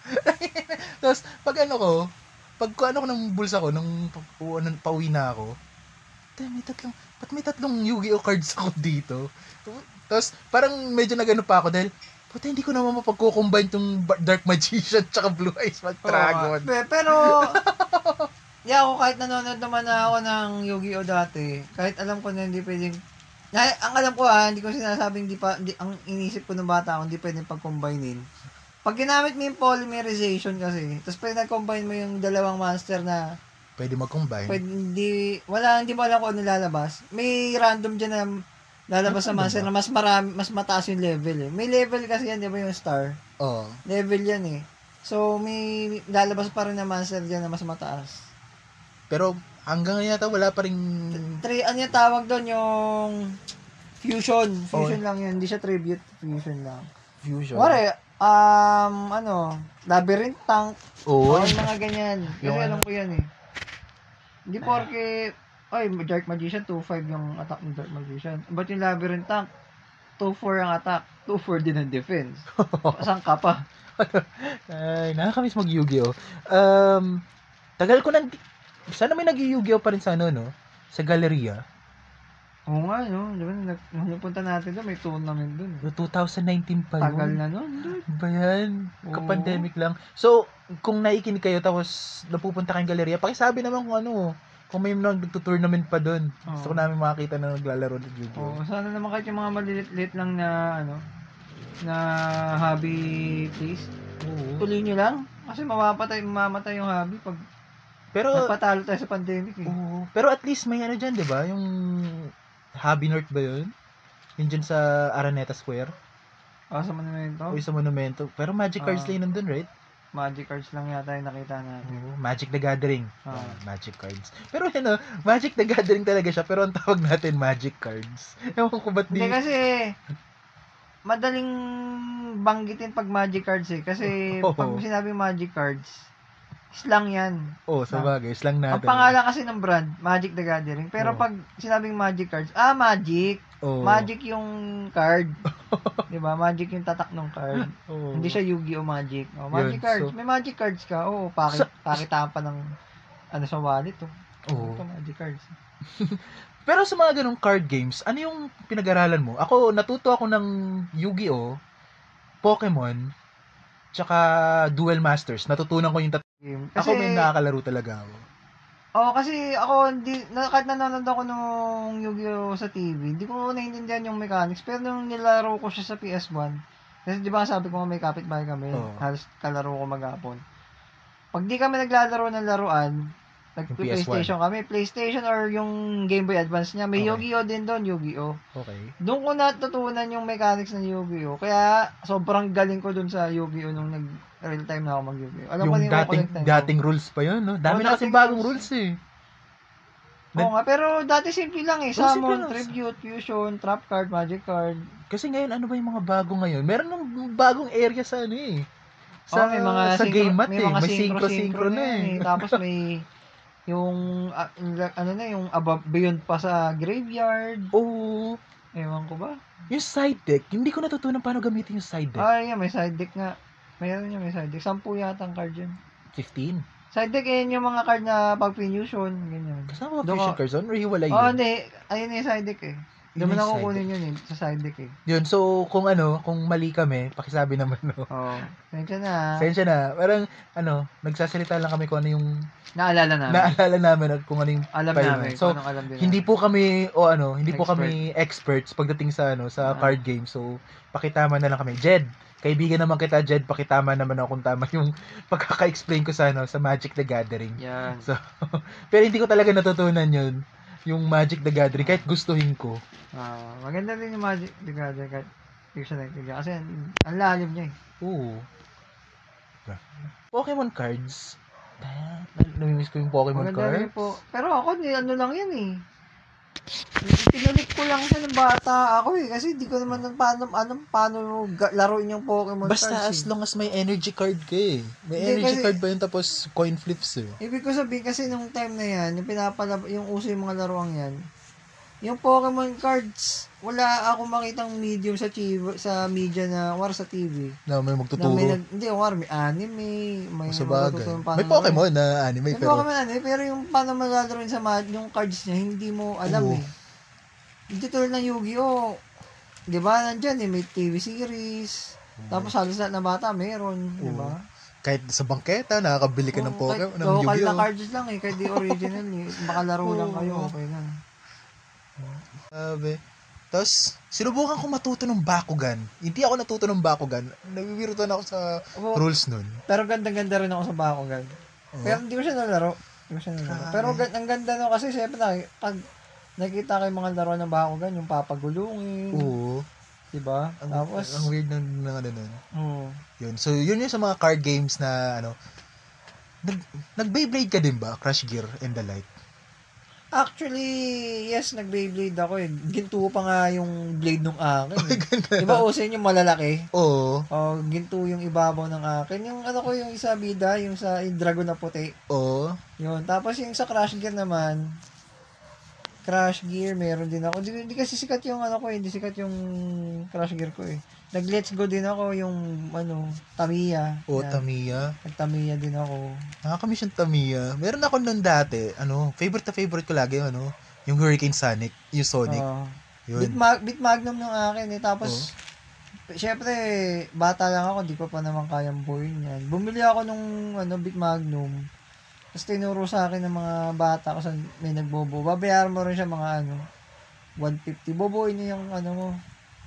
[SPEAKER 1] <laughs> Tapos, pag ano ko, pag ko ano ko ng bulsa ko, nung ano, pauwi na ako, "Tay, may tatlong, ba't may tatlong Yu-Gi-Oh cards ako dito? Tapos, parang medyo nagano pa ako dahil, Puta, hindi ko naman mapagkukombine tong Dark Magician tsaka Blue Eyes White Dragon.
[SPEAKER 2] Pe- pero, <laughs> yeah, ako kahit nanonood naman na ako ng Yu-Gi-Oh dati, kahit alam ko na hindi pwedeng, na, ang alam ko ha, hindi ko sinasabing hindi pa, hindi, ang inisip ko ng bata ako, hindi pwedeng pag-combinein. Pag ginamit mo yung polymerization kasi, tapos pag nag-combine mo yung dalawang monster na
[SPEAKER 1] Pwede mag-combine.
[SPEAKER 2] pwede, hindi, wala, hindi mo alam kung ano lalabas. May random dyan na lalabas sa
[SPEAKER 1] Ano
[SPEAKER 2] monster
[SPEAKER 1] ba?
[SPEAKER 2] na mas marami, mas mataas yung level eh. May level kasi yan, di ba yung star?
[SPEAKER 1] Oo.
[SPEAKER 2] Level yan eh. So, may lalabas pa rin na monster dyan na mas mataas.
[SPEAKER 1] Pero hanggang ngayon yata wala pa rin...
[SPEAKER 2] Tri, ano yung tawag doon? Yung fusion. Fusion
[SPEAKER 1] Oh.
[SPEAKER 2] lang yun. Hindi siya tribute. Fusion lang.
[SPEAKER 1] Fusion.
[SPEAKER 2] Wari, um, ano, labyrinth tank,
[SPEAKER 1] Oo.
[SPEAKER 2] oh, mga ganyan. Kasi
[SPEAKER 1] Yung
[SPEAKER 2] alam
[SPEAKER 1] ano-
[SPEAKER 2] ko yan eh. Hindi porke, ay, Dark Magician, 2-5 yung attack ng Dark Magician. Ba't yung labyrinth tank, 2-4 ang attack, 2-4 din ang defense. <laughs> Saan ka pa?
[SPEAKER 1] Ay, nakakamiss mag Yu-Gi-Oh. Um, tagal ko nang, sana may nag Yu-Gi-Oh pa rin sa ano, no? Sa Galleria.
[SPEAKER 2] Oo nga, no? Di ba, nag, nung natin doon, may tournament doon.
[SPEAKER 1] No, 2019 pa yun.
[SPEAKER 2] Tagal na nun. dude.
[SPEAKER 1] Ba yan?
[SPEAKER 2] Oo.
[SPEAKER 1] Ka-pandemic lang. So, kung naikinig kayo tapos napupunta kayong galerya, pakisabi naman kung ano, kung may nag-tournament pa doon. Gusto ko
[SPEAKER 2] Oo.
[SPEAKER 1] namin makakita na naglalaro ng
[SPEAKER 2] Oo,
[SPEAKER 1] Yu-Gi-Oh.
[SPEAKER 2] sana naman kahit yung mga malilit-lit lang na, ano, na hobby place.
[SPEAKER 1] Oo.
[SPEAKER 2] Tuloy nyo lang. Kasi mapapatay, mamamatay yung hobby pag
[SPEAKER 1] Pero,
[SPEAKER 2] nagpatalo tayo sa pandemic eh.
[SPEAKER 1] oo. pero at least may ano dyan, di ba? Yung Hobby North ba yun? Yun dyan sa Araneta Square.
[SPEAKER 2] Ah, sa monumento,
[SPEAKER 1] O sa Monumento. Pero Magic Cards
[SPEAKER 2] Ah.
[SPEAKER 1] Lane nandun, right?
[SPEAKER 2] magic cards lang yata yung nakita natin.
[SPEAKER 1] Oo, Magic the Gathering.
[SPEAKER 2] Ah.
[SPEAKER 1] Ah, Magic Cards. Pero ano, Magic the Gathering talaga siya, pero ang tawag natin Magic Cards. <laughs> Ewan ko ba't di...
[SPEAKER 2] Hindi kasi, madaling banggitin pag magic cards eh. Kasi <laughs>
[SPEAKER 1] Oo.
[SPEAKER 2] pag sinabi magic cards, slang yan.
[SPEAKER 1] Oh, sa bagay, slang
[SPEAKER 2] Ang
[SPEAKER 1] natin.
[SPEAKER 2] pangalan kasi ng brand, Magic the Gathering. Pero
[SPEAKER 1] Oo.
[SPEAKER 2] pag sinabing magic cards, ah, magic.
[SPEAKER 1] Oo.
[SPEAKER 2] Magic yung card. <laughs> 'Di ba? Magic yung tatak ng card.
[SPEAKER 1] Oo.
[SPEAKER 2] Hindi siya Yu-Gi-Oh Magic. Oh, magic
[SPEAKER 1] Yun,
[SPEAKER 2] cards.
[SPEAKER 1] so-
[SPEAKER 2] May magic cards ka. Oo, pakit,
[SPEAKER 1] Sa-
[SPEAKER 2] pakitaan pa ng ano sa wallet oh.
[SPEAKER 1] Oo.
[SPEAKER 2] Ito, magic cards. <laughs>
[SPEAKER 1] Pero sa mga ganong card games, ano yung pinag-aralan mo? Ako, natuto ako ng Yu-Gi-Oh, Pokemon, tsaka Duel Masters. Natutunan ko yung
[SPEAKER 2] Game.
[SPEAKER 1] Ako may nakakalaro talaga ako.
[SPEAKER 2] Oo, kasi ako, hindi, na, kahit nanonood ako nung Yu-Gi-Oh! sa TV, hindi ko naiintindihan yung mechanics. Pero nung nilaro ko siya sa PS1, kasi di ba sabi ko may kapitbahay kami,
[SPEAKER 1] Oo.
[SPEAKER 2] halos kalaro ko maghapon. Pag di kami naglalaro ng laruan, nag-PlayStation kami, PlayStation or yung Game Boy Advance niya, may
[SPEAKER 1] Okay.
[SPEAKER 2] Yu-Gi-Oh! din doon, Yu-Gi-Oh!
[SPEAKER 1] Okay.
[SPEAKER 2] Doon ko natutunan yung mechanics ng Yu-Gi-Oh! Kaya sobrang galing ko doon sa Yu-Gi-Oh! nung nag real time na ako mag Yu-Gi-Oh! Alam
[SPEAKER 1] yung dating, dating rules pa yun, no? Dami
[SPEAKER 2] Oo,
[SPEAKER 1] na
[SPEAKER 2] dating
[SPEAKER 1] bagong
[SPEAKER 2] rules.
[SPEAKER 1] rules eh.
[SPEAKER 2] Oo nga, pero dati simple lang eh.
[SPEAKER 1] Oh,
[SPEAKER 2] Summon. Tribute, Fusion, Trap Card, Magic Card.
[SPEAKER 1] Kasi ngayon, ano ba yung mga bago ngayon? Meron ng bagong area sa ano eh. Sa,
[SPEAKER 2] Oo, may mga
[SPEAKER 1] sa
[SPEAKER 2] synchro-
[SPEAKER 1] game mat
[SPEAKER 2] may
[SPEAKER 1] eh. May synchro-synchro na
[SPEAKER 2] yan
[SPEAKER 1] eh.
[SPEAKER 2] Tapos may yung la- ano na yung above beyond pa sa graveyard.
[SPEAKER 1] Oo.
[SPEAKER 2] Ewan ko ba?
[SPEAKER 1] Yung side deck, hindi ko natutunan paano gamitin yung side deck.
[SPEAKER 2] Ah, yan, may side deck nga. Mayroon yan, may side deck. Sampu yata ang card yan.
[SPEAKER 1] 15.
[SPEAKER 2] Side deck, yan yung mga card na pag fusion, ganyan.
[SPEAKER 1] Kasama ba
[SPEAKER 2] Doon
[SPEAKER 1] fusion
[SPEAKER 2] ka-
[SPEAKER 1] cards doon? Or hiwalay
[SPEAKER 2] Oo,
[SPEAKER 1] yun?
[SPEAKER 2] hindi. Ayun yung side deck eh. Hindi mo na kukunin yun eh, sa side deck eh.
[SPEAKER 1] Yun, so kung ano, kung mali kami, pakisabi naman no. <laughs>
[SPEAKER 2] Oo. Tensya na.
[SPEAKER 1] Sensya na, parang ano, nagsasalita lang kami kung ano yung
[SPEAKER 2] Naalala namin.
[SPEAKER 1] naalala namin at kung ano yung
[SPEAKER 2] alam
[SPEAKER 1] file
[SPEAKER 2] namin.
[SPEAKER 1] So,
[SPEAKER 2] kung alam din
[SPEAKER 1] hindi po kami o ano, hindi po
[SPEAKER 2] Expert.
[SPEAKER 1] kami experts pagdating sa ano, sa
[SPEAKER 2] Ah.
[SPEAKER 1] card game. So, pakitama na lang kami. Jed, kaibigan naman kita, Jed, pakitama naman ako kung tama yung <laughs> pagkaka-explain ko sa ano, sa Magic the Gathering.
[SPEAKER 2] Yan. <laughs>
[SPEAKER 1] Pero hindi ko talaga natutunan yun, yung Magic the Gathering, kahit gustuhin ko.
[SPEAKER 2] Ah, maganda din yung Magic the Gathering kahit hindi siya naintindihan. Kasi ang- lalim niya eh.
[SPEAKER 1] Oo. Pokemon cards. Ah, Namimiss ko yung Pokemon
[SPEAKER 2] Maganda rin
[SPEAKER 1] cards.
[SPEAKER 2] po. Pero ako, ni ano lang yan eh. Pinulit ko lang siya ng bata ako eh. Kasi di ko naman ng paano, ano, paano laruin yung Pokemon
[SPEAKER 1] Basta
[SPEAKER 2] cards
[SPEAKER 1] as
[SPEAKER 2] eh.
[SPEAKER 1] long as may energy card ka eh. May
[SPEAKER 2] Hindi,
[SPEAKER 1] energy
[SPEAKER 2] kasi-
[SPEAKER 1] card ba yun tapos coin flips eh.
[SPEAKER 2] Ibig ko sabihin kasi nung time na yan, yung pinapalab yung uso yung mga laruang yan, yung Pokemon cards, wala ako makitang medium sa TV, sa media na, war sa TV.
[SPEAKER 1] Na may
[SPEAKER 2] Na
[SPEAKER 1] magtuturo.
[SPEAKER 2] may, nag, hindi, war, may anime, may
[SPEAKER 1] O sa bagay. May. Pokemon na anime
[SPEAKER 2] May
[SPEAKER 1] pero
[SPEAKER 2] Pokemon eh, pero yung paano malalaro sa ma- yung cards niya, hindi mo alam
[SPEAKER 1] Oo.
[SPEAKER 2] eh. Hindi tulad ng Yu-Gi-Oh! Di ba, nandyan eh, may TV series. Tapos halos lahat na bata, meron. Di ba?
[SPEAKER 1] kahit sa bangketa nakakabili ka ng Pokemon, ng
[SPEAKER 2] Local na
[SPEAKER 1] Yu-Gi-Oh.
[SPEAKER 2] cards lang eh, kahit di original eh. Makalaro lang kayo, okay na.
[SPEAKER 1] Sabi. Tapos, sinubukan ko matuto ng Bakugan. Hindi ako natuto ng Bakugan. Nabibirutan ako sa
[SPEAKER 2] Oo,
[SPEAKER 1] rules nun.
[SPEAKER 2] pero ganda-ganda rin ako sa Bakugan.
[SPEAKER 1] Oo.
[SPEAKER 2] Pero hindi ko siya nalaro. Hindi ko siya nalaro.
[SPEAKER 1] Grabe.
[SPEAKER 2] Pero gan- ang ganda no kasi syempre na, pag nakita ko yung mga laro ng Bakugan, yung papagulungin,
[SPEAKER 1] Oo.
[SPEAKER 2] di ba?
[SPEAKER 1] Ang,
[SPEAKER 2] Tapos,
[SPEAKER 1] ang weird ng, ng ano nun.
[SPEAKER 2] oo.
[SPEAKER 1] Yun. So, yun yung sa mga card games na, ano, nag, nag Beyblade ka din ba? Crush Gear and the like.
[SPEAKER 2] Actually, yes, nag-Beyblade ako eh. Ginto pa nga yung blade nung akin.
[SPEAKER 1] Ay,
[SPEAKER 2] Eh.
[SPEAKER 1] ganun.
[SPEAKER 2] Di ba uso yun yung malalaki?
[SPEAKER 1] Oo.
[SPEAKER 2] Oh, ginto yung ibabaw ng akin. Yung ano ko, yung isa bida, yung sa yung dragon na puti.
[SPEAKER 1] Oo.
[SPEAKER 2] Yun. Tapos yung sa Crash Gear naman, Crash Gear, meron din ako. Hindi, hindi kasi sikat yung ano ko, eh, hindi sikat yung Crash Gear ko eh. Nag-let's go din ako yung ano, Tamiya.
[SPEAKER 1] Oo,
[SPEAKER 2] Yan.
[SPEAKER 1] Tamiya.
[SPEAKER 2] Nag-Tamiya din ako.
[SPEAKER 1] Nakakamiss yung Tamiya. Meron ako nun dati, ano, favorite na favorite ko lagi, yung ano, yung Hurricane Sonic, yung Sonic.
[SPEAKER 2] Oo.
[SPEAKER 1] yun.
[SPEAKER 2] Bit, mag, bit magnum ng akin eh. Tapos, syempre, bata lang ako, di ko pa naman kayang buuin yan. Bumili ako nung ano, bit magnum. Tapos tinuro sa akin ng mga bata ko sa may nagbobo. Babayaran mo rin siya mga ano, 150. Boboin niya yung ano mo.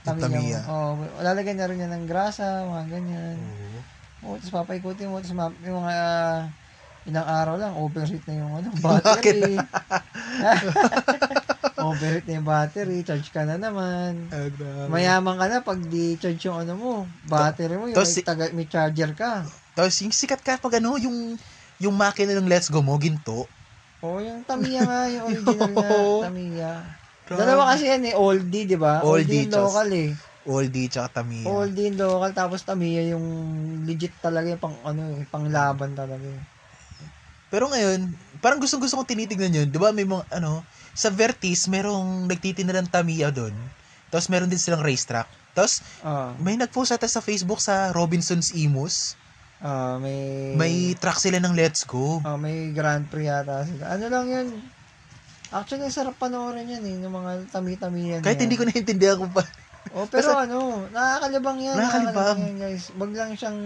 [SPEAKER 2] Tamiya. Oo, lalagyan niya rin niya ng grasa, mga ganyan.
[SPEAKER 1] Oo.
[SPEAKER 2] Oo, tapos papaikutin mo. Tapos ma- yung mga ah, ilang araw lang, overheat na yung ano, <laughs> battery. <laughs> overheat na yung battery, charge ka na naman.
[SPEAKER 1] Ah, grabe.
[SPEAKER 2] Mayaman ka na pag di-charge yung ano mo, battery mo, yung
[SPEAKER 1] Tapos
[SPEAKER 2] may, taga, may charger ka.
[SPEAKER 1] Tapos yung sikat ka pag ano, yung yung makina ng Let's Go mo, ginto.
[SPEAKER 2] Oo, yung Tamiya nga, yung original na. <laughs> Tamiya. Dalawa kasi yan eh, oldie, di ba?
[SPEAKER 1] Oldie,
[SPEAKER 2] Oldie, yung local eh.
[SPEAKER 1] Oldie tsaka Tamiya.
[SPEAKER 2] Oldie yung local, tapos Tamiya yung legit talaga yung pang, ano, eh, pang laban talaga. eh.
[SPEAKER 1] Pero ngayon, parang gustong-gusto kong tinitignan yun. Di ba may mga, ano, sa Vertis, merong nagtitinda ng Tamiya doon. Tapos meron din silang racetrack. Tapos,
[SPEAKER 2] Ah,
[SPEAKER 1] may nag-post ata sa Facebook sa Robinson's Imus.
[SPEAKER 2] ah, may...
[SPEAKER 1] May track sila ng Let's Go.
[SPEAKER 2] Ah, may Grand Prix yata sila. Ano lang yun? Actually, sarap panoorin yan eh, ng mga tami-tami yan.
[SPEAKER 1] Kahit hindi ko naintindihan kung pa...
[SPEAKER 2] Oh, pero ano, nakakalibang yan.
[SPEAKER 1] Nakakalibang.
[SPEAKER 2] yan, guys. Wag lang siyang,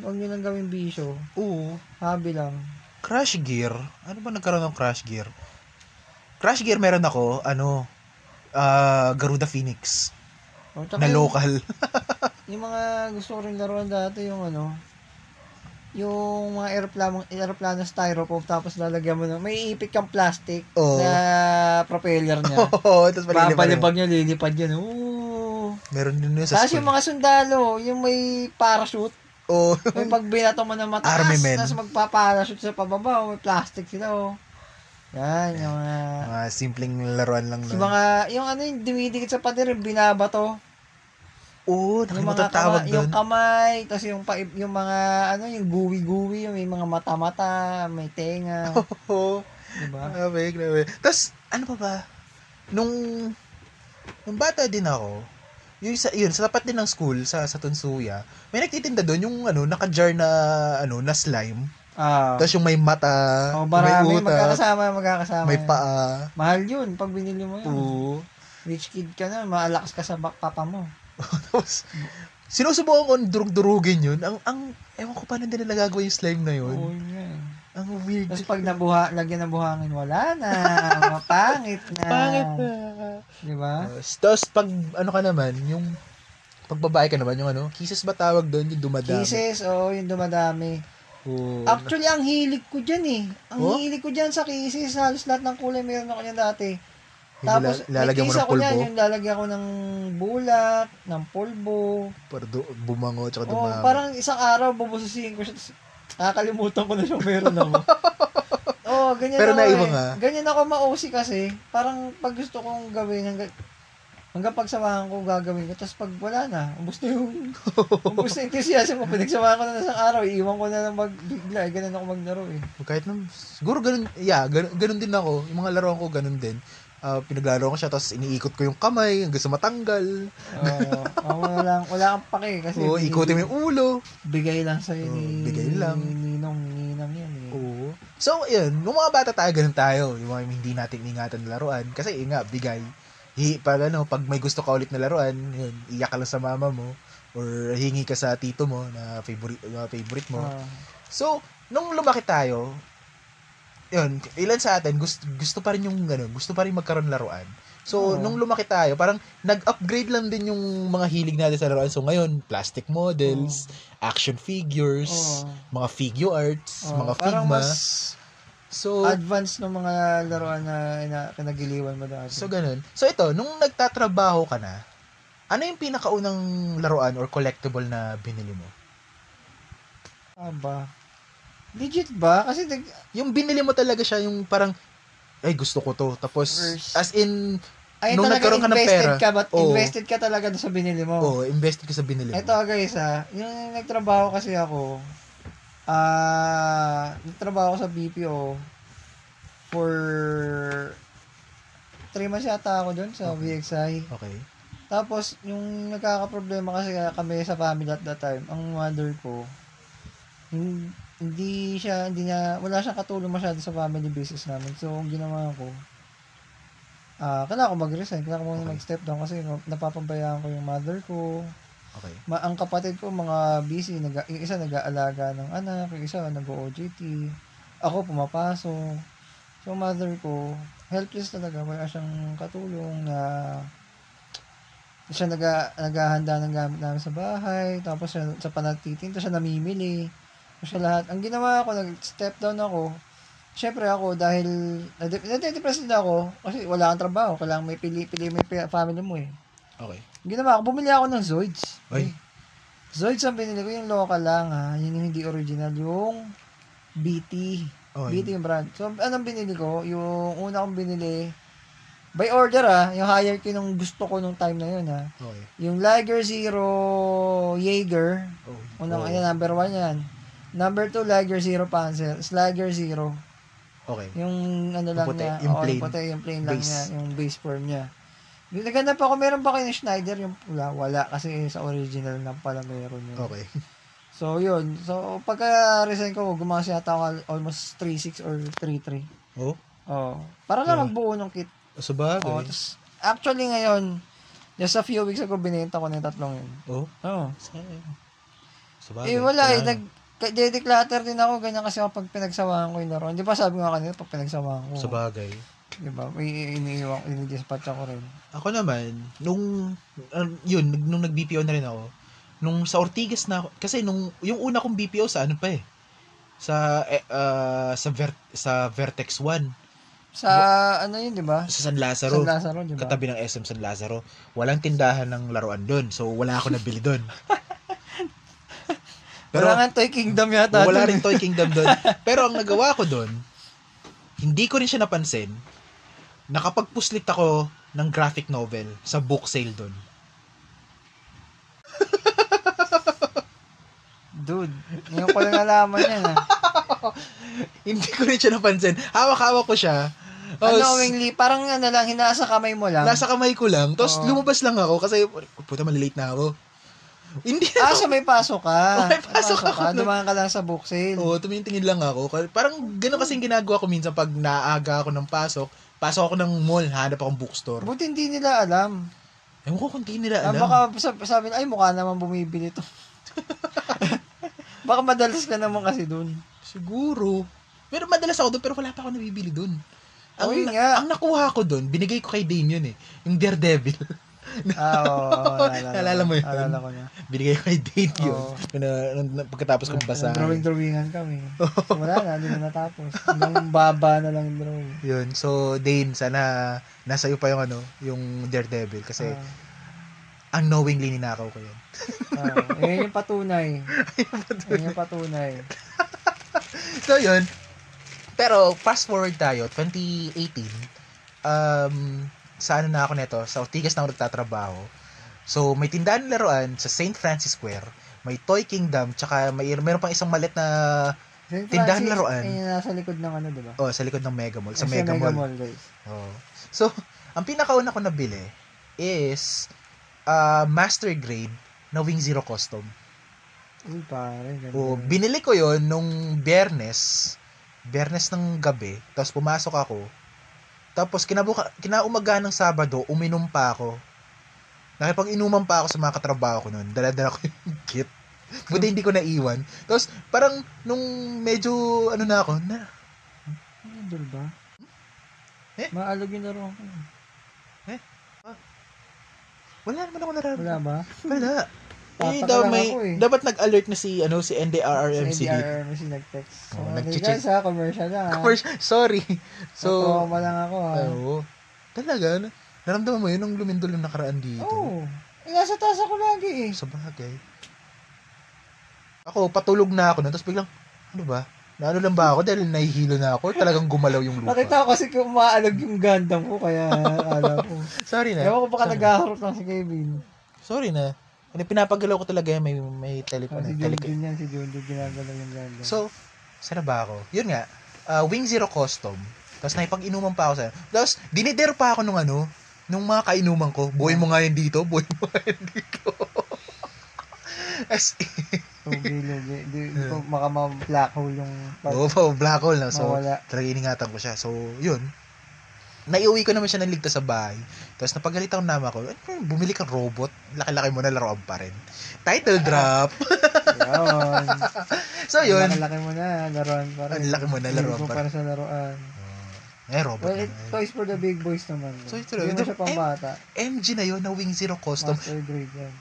[SPEAKER 2] wag nyo lang gawing bisyo.
[SPEAKER 1] Oo.
[SPEAKER 2] Hobby lang.
[SPEAKER 1] Crash Gear. Ano ba nagkaroon ng Crash Gear? Crash Gear meron ako, ano, ah Garuda Phoenix.
[SPEAKER 2] Oh,
[SPEAKER 1] Na
[SPEAKER 2] yung,
[SPEAKER 1] local. <laughs>
[SPEAKER 2] yung mga gusto ko rin laruan dati, yung ano, yung mga aeroplano, aeroplano styrofoam tapos lalagyan mo ng, may ipit kang plastic
[SPEAKER 1] Oo.
[SPEAKER 2] na propeller niya. <laughs>
[SPEAKER 1] Oo, tapos malilipad.
[SPEAKER 2] Babalibag niya, lilipad yan. Oo.
[SPEAKER 1] Meron din yun sa
[SPEAKER 2] Tapos yung mga sundalo, yung may parachute,
[SPEAKER 1] Oo.
[SPEAKER 2] May pag binato mo ng mataas,
[SPEAKER 1] Army men.
[SPEAKER 2] tapos magpaparachute sa pababa, oh, may plastic sila, oh. Yan, yung mga,
[SPEAKER 1] mga simpleng laruan lang
[SPEAKER 2] yung mga, yung ano yung dumidikit sa pader, yung binabato.
[SPEAKER 1] Oo,
[SPEAKER 2] Yung mga
[SPEAKER 1] tawag
[SPEAKER 2] kama,
[SPEAKER 1] doon.
[SPEAKER 2] yung kamay, tapos yung, pa, yung mga, ano, yung guwi-guwi, yung may mga mata-mata, may tenga, <laughs>
[SPEAKER 1] Oo.
[SPEAKER 2] diba?
[SPEAKER 1] Grabe, grabe. Tapos, ano pa ba? Nung, nung bata din ako, yung sa, yun, sa tapat din ng school, sa, sa Tunsuya, may nagtitinda doon yung, ano, naka-jar na, ano, na slime.
[SPEAKER 2] Ah,
[SPEAKER 1] Tapos yung may mata,
[SPEAKER 2] oh,
[SPEAKER 1] may
[SPEAKER 2] marami,
[SPEAKER 1] utak,
[SPEAKER 2] magkakasama, magkakasama.
[SPEAKER 1] may paa.
[SPEAKER 2] Mahal yun, pag binili mo yun.
[SPEAKER 1] Oo.
[SPEAKER 2] Rich kid ka na, maalakas ka sa papa mo.
[SPEAKER 1] Tapos, sinusubukan ko durug-durugin yun. Ang, ang, ewan ko paano nila nagagawa yung slime na yun.
[SPEAKER 2] Oo, yun yan.
[SPEAKER 1] Ang weird.
[SPEAKER 2] Tapos pag nabuha, lagyan ng buhangin, wala na. <laughs> Mapangit na.
[SPEAKER 1] Pangit na.
[SPEAKER 2] Di ba?
[SPEAKER 1] Tapos, tapos pag, ano ka naman, yung, pag babae ka naman, yung ano, kisses ba tawag doon, yung dumadami.
[SPEAKER 2] Kisses, oo, yung dumadami.
[SPEAKER 1] Oo.
[SPEAKER 2] Actually, ang hilig ko dyan eh. Ang
[SPEAKER 1] Oh?
[SPEAKER 2] hilig ko dyan sa kisses. Halos lahat ng kulay meron ako niyan dati. Tapos,
[SPEAKER 1] lala- lalagyan mo ng pulbo.
[SPEAKER 2] yung lalagyan ko ng bulak, ng pulbo.
[SPEAKER 1] Para du- bumango, tsaka
[SPEAKER 2] Oh,
[SPEAKER 1] dumami.
[SPEAKER 2] parang isang araw, bubususin ko siya. Nakakalimutan ko na siyang meron ako. <laughs> oh, ganyan
[SPEAKER 1] Pero
[SPEAKER 2] ako
[SPEAKER 1] naibang
[SPEAKER 2] eh. Ganyan ako ma-OC kasi. Parang pag gusto kong gawin, hanggang, hanggang pagsamahan ko gagawin ko. Tapos pag wala na, ubus na yung, <laughs> ubus na enthusiasm ko. Pinagsamahan ko na ng isang araw, iiwan ko na lang magbigla. Eh, ganun ako maglaro eh.
[SPEAKER 1] Kahit nung, siguro ganun, yeah, ganun, ganun din ako. Yung mga laruan ko, ganun din. Ah, pinaglaro ko siya, tapos iniikot ko yung kamay hanggang sa matanggal.
[SPEAKER 2] Oo. oh, wala, lang, wala kang pake kasi
[SPEAKER 1] Oo, ikutin mo yung ulo.
[SPEAKER 2] bigay lang sa'yo
[SPEAKER 1] Oo,
[SPEAKER 2] ni,
[SPEAKER 1] bigay lang.
[SPEAKER 2] ni Ninong, Ninang yan eh.
[SPEAKER 1] Oo. So, yun, nung mga bata tayo, ganun tayo. Yung mga hindi natin ingatan na laruan. Kasi, yun nga, bigay. Hi, pag, ano, pag may gusto ka ulit na laruan, yun, iyak ka lang sa mama mo. Or hingi ka sa tito mo na favorite, na favorite mo.
[SPEAKER 2] Ah.
[SPEAKER 1] So, nung lumaki tayo, yun, ilan sa atin, gusto, gusto pa rin yung, ano, gusto pa rin magkaroon laruan. So,
[SPEAKER 2] Oo.
[SPEAKER 1] nung lumaki tayo, parang nag-upgrade lang din yung mga hilig natin sa laruan. So, ngayon, plastic models, action figures,
[SPEAKER 2] Oo.
[SPEAKER 1] mga figure arts,
[SPEAKER 2] Oo,
[SPEAKER 1] mga
[SPEAKER 2] parang
[SPEAKER 1] figma.
[SPEAKER 2] mas
[SPEAKER 1] So,
[SPEAKER 2] advanced ng mga laruan na, na kinagiliwan mo dati.
[SPEAKER 1] so ganun. So, ito, nung nagtatrabaho ka na, ano yung pinakaunang laruan or collectible na binili mo?
[SPEAKER 2] Aba. Legit ba? Kasi
[SPEAKER 1] Yung binili mo talaga siya, yung parang, ay gusto ko to. Tapos,
[SPEAKER 2] First.
[SPEAKER 1] as in,
[SPEAKER 2] Ay,
[SPEAKER 1] Nung nagkaroon ka ng
[SPEAKER 2] invested
[SPEAKER 1] pera,
[SPEAKER 2] ka, but
[SPEAKER 1] oo.
[SPEAKER 2] invested ka talaga sa binili mo.
[SPEAKER 1] oh, invested ka sa binili mo.
[SPEAKER 2] Ito guys ha, yung nagtrabaho kasi ako, ah, nagtrabaho ako sa BPO for 3 months yata ako doon sa
[SPEAKER 1] Okay.
[SPEAKER 2] VXI.
[SPEAKER 1] Okay.
[SPEAKER 2] Tapos, yung nagkakaproblema kasi kami sa family at that time, ang mother ko, hindi siya, hindi niya, wala siyang katulong masyado sa family business namin. So, ang ginawa ko, ah, kailangan ko mag-resign, kailangan ko muna
[SPEAKER 1] Okay.
[SPEAKER 2] mag-step down kasi napapabayaan ko yung mother ko,
[SPEAKER 1] Okay.
[SPEAKER 2] Ma- ang kapatid ko mga busy, nag yung isa nag-aalaga ng anak, yung isa nag-OJT. Ako pumapasok. So mother ko, helpless talaga, wala siyang katulong na siya nag naghahanda ng gamit namin sa bahay, tapos siya, sa panatitinto siya namimili. Siya lahat. Ang ginawa ko, nag-step down ako. Siyempre ako, dahil nade- nade-depress din ako, kasi wala kang trabaho, kailangan may pili-pili yung family mo eh.
[SPEAKER 1] Okay.
[SPEAKER 2] Ang ginawa ko, bumili ako ng Zoids.
[SPEAKER 1] Ay.
[SPEAKER 2] Zoids ang binili ko, yung local lang ha. Yun yung hindi original. Yung BT.
[SPEAKER 1] Okay.
[SPEAKER 2] BT yung brand. So, anong binili ko? Yung una kong binili, by order ha, yung hierarchy nung gusto ko nung time na yun ha.
[SPEAKER 1] Okay.
[SPEAKER 2] Yung Lager Zero Jaeger,
[SPEAKER 1] Oh.
[SPEAKER 2] unang,
[SPEAKER 1] oh.
[SPEAKER 2] ayan, number one yan. Number two, Lager Zero Panzer. Is Lager Zero.
[SPEAKER 1] Okay.
[SPEAKER 2] Yung ano lang
[SPEAKER 1] puti,
[SPEAKER 2] niya.
[SPEAKER 1] yung
[SPEAKER 2] oo,
[SPEAKER 1] plain.
[SPEAKER 2] puti, yung plain lang
[SPEAKER 1] Base.
[SPEAKER 2] niya. Yung base form niya. Naghanap ako, meron pa kayo ng Schneider, yung pula. Wala, kasi sa original na pala meron yun.
[SPEAKER 1] Okay. <laughs>
[SPEAKER 2] So, yun. So, pagka-resign ko, gumawa siya ako almost 3.6 or 3.3.
[SPEAKER 1] Oh.
[SPEAKER 2] Oh. Para lang
[SPEAKER 1] Yeah.
[SPEAKER 2] magbuo ng kit.
[SPEAKER 1] Sa bagay.
[SPEAKER 2] Oh, tas, actually ngayon, just a few weeks ago, binenta ko na yung tatlong yun.
[SPEAKER 1] oh.
[SPEAKER 2] Oh.
[SPEAKER 1] Sa bagay.
[SPEAKER 2] Eh, wala eh.
[SPEAKER 1] Kailangan.
[SPEAKER 2] Nag, de-declutter din ako, ganyan kasi ako pag pinagsawahan ko yung laro. Hindi ba sabi nga kanina, pag pinagsawahan ko.
[SPEAKER 1] Sa bagay.
[SPEAKER 2] Diba? May iniiwan ini-dispatch ako rin.
[SPEAKER 1] Ako naman, nung, uh, yun, nung nag-BPO na rin ako, nung sa Ortigas na ako, kasi nung, yung una kong BPO sa ano pa eh, sa, eh, ah, sa, Ver, sa Vertex 1,
[SPEAKER 2] Sa ano yun, di ba?
[SPEAKER 1] sa San
[SPEAKER 2] San
[SPEAKER 1] Lazaro,
[SPEAKER 2] Lazaro, di ba?
[SPEAKER 1] katabi ng SM San Lazaro, walang tindahan ng laruan doon, so wala ako nabili doon. <laughs> Pero,
[SPEAKER 2] Wala nga Toy Kingdom yata.
[SPEAKER 1] wala rin Toy Kingdom doon. <laughs> Pero ang nagawa ko doon, hindi ko rin siya napansin, nakapagpuslit ako ng graphic novel sa book sale doon. <laughs>
[SPEAKER 2] Dude, ngayon ko lang nalaman yan ah. <laughs>
[SPEAKER 1] Hindi ko rin siya napansin. Hawak-hawak ko siya.
[SPEAKER 2] Unknowingly, parang ano lang, hinasa kamay mo lang.
[SPEAKER 1] nasa kamay ko lang. Tapos
[SPEAKER 2] Oo.
[SPEAKER 1] lumabas lang ako kasi, puta, malilate na ako. Hindi
[SPEAKER 2] ah,
[SPEAKER 1] na
[SPEAKER 2] so may pasok ka.
[SPEAKER 1] May pasok ako, no?
[SPEAKER 2] Dumaan ka lang sa book sale.
[SPEAKER 1] Oo, tumitingin lang ako. Parang gano'n kasing ginagawa ko minsan pag naaga ako ng pasok. Pasok ako ng mall, hanap akong bookstore.
[SPEAKER 2] Buti hindi nila alam.
[SPEAKER 1] Ewan ko kung di nila
[SPEAKER 2] Ah,
[SPEAKER 1] alam.
[SPEAKER 2] baka sab- sabi ay mukha naman bumibili to. <laughs> baka madalas ka naman kasi dun.
[SPEAKER 1] Siguro. Pero madalas ako doon, pero wala pa ako nabibili doon. Ang,
[SPEAKER 2] yun nga.
[SPEAKER 1] ang nakuha ko doon, binigay ko kay Dane yun eh. Yung Daredevil. <laughs>
[SPEAKER 2] Ah, oo.
[SPEAKER 1] Naalala mo yun?
[SPEAKER 2] Naalala ko na.
[SPEAKER 1] binigay ko kay Dane yun.
[SPEAKER 2] Oo.
[SPEAKER 1] Na, na, na- pagkatapos kong basahin.
[SPEAKER 2] Drawing-drawingan kami. So, <laughs> wala na, hindi na natapos. Hanggang baba na lang yung drawing.
[SPEAKER 1] Yun. So, Dane, sana nasa iyo pa yung ano, yung Daredevil. Kasi,
[SPEAKER 2] Ah,
[SPEAKER 1] ang knowingly ninakaw ko yun.
[SPEAKER 2] ah, <laughs> yun yung patunay. Yun yung patunay. <laughs>
[SPEAKER 1] so, yun. Pero, fast forward tayo, 2018, um, sa ano na ako neto, sa Ortigas na ako nagtatrabaho. So, may tindahan ng laruan sa St. Francis Square, may Toy Kingdom, tsaka may, meron pang isang malit na,
[SPEAKER 2] St.
[SPEAKER 1] Tindahan
[SPEAKER 2] Francis,
[SPEAKER 1] laruan.
[SPEAKER 2] Yung nasa likod ng ano, di ba?
[SPEAKER 1] oh, sa likod ng Mega Mall, sa
[SPEAKER 2] Kasi
[SPEAKER 1] Mega, Mall.
[SPEAKER 2] guys.
[SPEAKER 1] Oh. So, <laughs> ang pinakauna ko nabili is uh, master grade na Wing Zero Custom.
[SPEAKER 2] Uy, pare. ganda
[SPEAKER 1] O,
[SPEAKER 2] yun.
[SPEAKER 1] binili ko yon nung biyernes, biyernes ng gabi, tapos pumasok ako. Tapos kinabuka, kinaumaga ng Sabado, uminom pa ako. Nakipag-inuman pa ako sa mga katrabaho ko noon. Dala-dala ko yung <laughs> kit. Buti hindi ko naiwan. Tapos parang nung medyo ano na ako, na,
[SPEAKER 2] Idol ba?
[SPEAKER 1] Eh?
[SPEAKER 2] Maalog yung laro ko.
[SPEAKER 1] wala naman ako nararamdaman.
[SPEAKER 2] Wala ba?
[SPEAKER 1] Wala.
[SPEAKER 2] Tataka
[SPEAKER 1] daw may,
[SPEAKER 2] ako eh.
[SPEAKER 1] dapat nag-alert na si, ano, si NDRRMC.
[SPEAKER 2] Sa NDR na si nag-text. So,
[SPEAKER 1] Oh,
[SPEAKER 2] oh,
[SPEAKER 1] nag-check.
[SPEAKER 2] ha, commercial lang ha.
[SPEAKER 1] Commercial, sorry.
[SPEAKER 2] So, trauma lang ako ha.
[SPEAKER 1] oo. Talaga, na- naramdaman mo yun nung lumindol yung nakaraan dito.
[SPEAKER 2] Oo. Eh, nasa taas ako lagi eh.
[SPEAKER 1] Sa bagay. Ako, patulog na ako nun, tapos biglang, ano ba? Naano lang ba ako dahil nahihilo na ako? Talagang gumalaw yung lupa.
[SPEAKER 2] Nakita ko kasi kung umaalag yung Gundam ko, kaya <laughs> alam ko.
[SPEAKER 1] Sorry na.
[SPEAKER 2] Ewan ko baka naghaharap lang si Kevin.
[SPEAKER 1] Sorry na. Ano, pinapagalaw ko talaga yan. May, may
[SPEAKER 2] Oh,
[SPEAKER 1] telephone.
[SPEAKER 2] si
[SPEAKER 1] tele-
[SPEAKER 2] Junjun yan, si Junjun ginagalaw yung Gundam.
[SPEAKER 1] So, saan na ba ako? Yun nga, uh, Wing Zero Custom. Tapos nakipag-inuman pa ako sa Tapos, dinider pa ako nung ano, nung mga kainuman ko. Buhay mo nga yan dito, buhay mo nga yan dito. <laughs> As
[SPEAKER 2] so, lugi. Di, di ko maka ma-black hole yung.
[SPEAKER 1] Oo po, black hole na. So,
[SPEAKER 2] Mawala.
[SPEAKER 1] talaga iningatan ko siya. So, yun. Naiuwi ko naman siya ng ligtas sa bahay. Tapos napagalit ang nama ko, "Ano, bumili kang robot. Laki-laki mo na laruan pa rin. Title drop.
[SPEAKER 2] Yun. <laughs>
[SPEAKER 1] so, yun.
[SPEAKER 2] Ang laki mo na, laruan pa rin.
[SPEAKER 1] Ang laki mo na, laruan
[SPEAKER 2] Hindi
[SPEAKER 1] pa
[SPEAKER 2] para sa laruan.
[SPEAKER 1] Eh, robot
[SPEAKER 2] Well,
[SPEAKER 1] na.
[SPEAKER 2] toys for the big boys naman.
[SPEAKER 1] So, ito
[SPEAKER 2] Hindi
[SPEAKER 1] lang. Ito-
[SPEAKER 2] siya pang
[SPEAKER 1] eh,
[SPEAKER 2] bata.
[SPEAKER 1] MG na yun na Wing Zero Custom.
[SPEAKER 2] Master grade yan.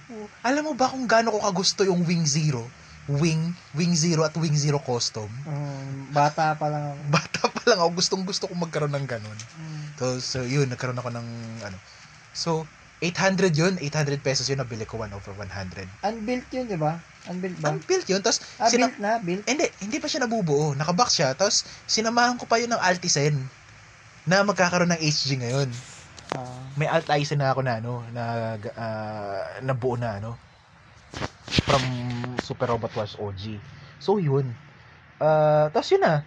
[SPEAKER 1] Alam mo ba kung gaano ko kagusto yung Wing Zero? Wing, Wing Zero at Wing Zero Custom.
[SPEAKER 2] Um, bata pa lang ako. <laughs>
[SPEAKER 1] Bata pa lang ako, gustong gusto kong magkaroon ng ganun.
[SPEAKER 2] Mm.
[SPEAKER 1] So, so yun, nagkaroon ako ng ano. So, 800 yun, 800 pesos yun, nabili ko 1 over 100.
[SPEAKER 2] Unbuilt yun, di ba? Unbuilt ba?
[SPEAKER 1] Ang built yun, tapos,
[SPEAKER 2] Ah,
[SPEAKER 1] sina-
[SPEAKER 2] built na? Built?
[SPEAKER 1] hindi, hindi pa siya nabubuo, nakabox siya, tapos, sinamahan ko pa yun ng Altizen, na magkakaroon ng HG ngayon.
[SPEAKER 2] Ah.
[SPEAKER 1] May Altizen na ako na, ano, na, ah, nabuo na, ano, from Super Robot Wars OG. So, yun. Ah, tapos yun na,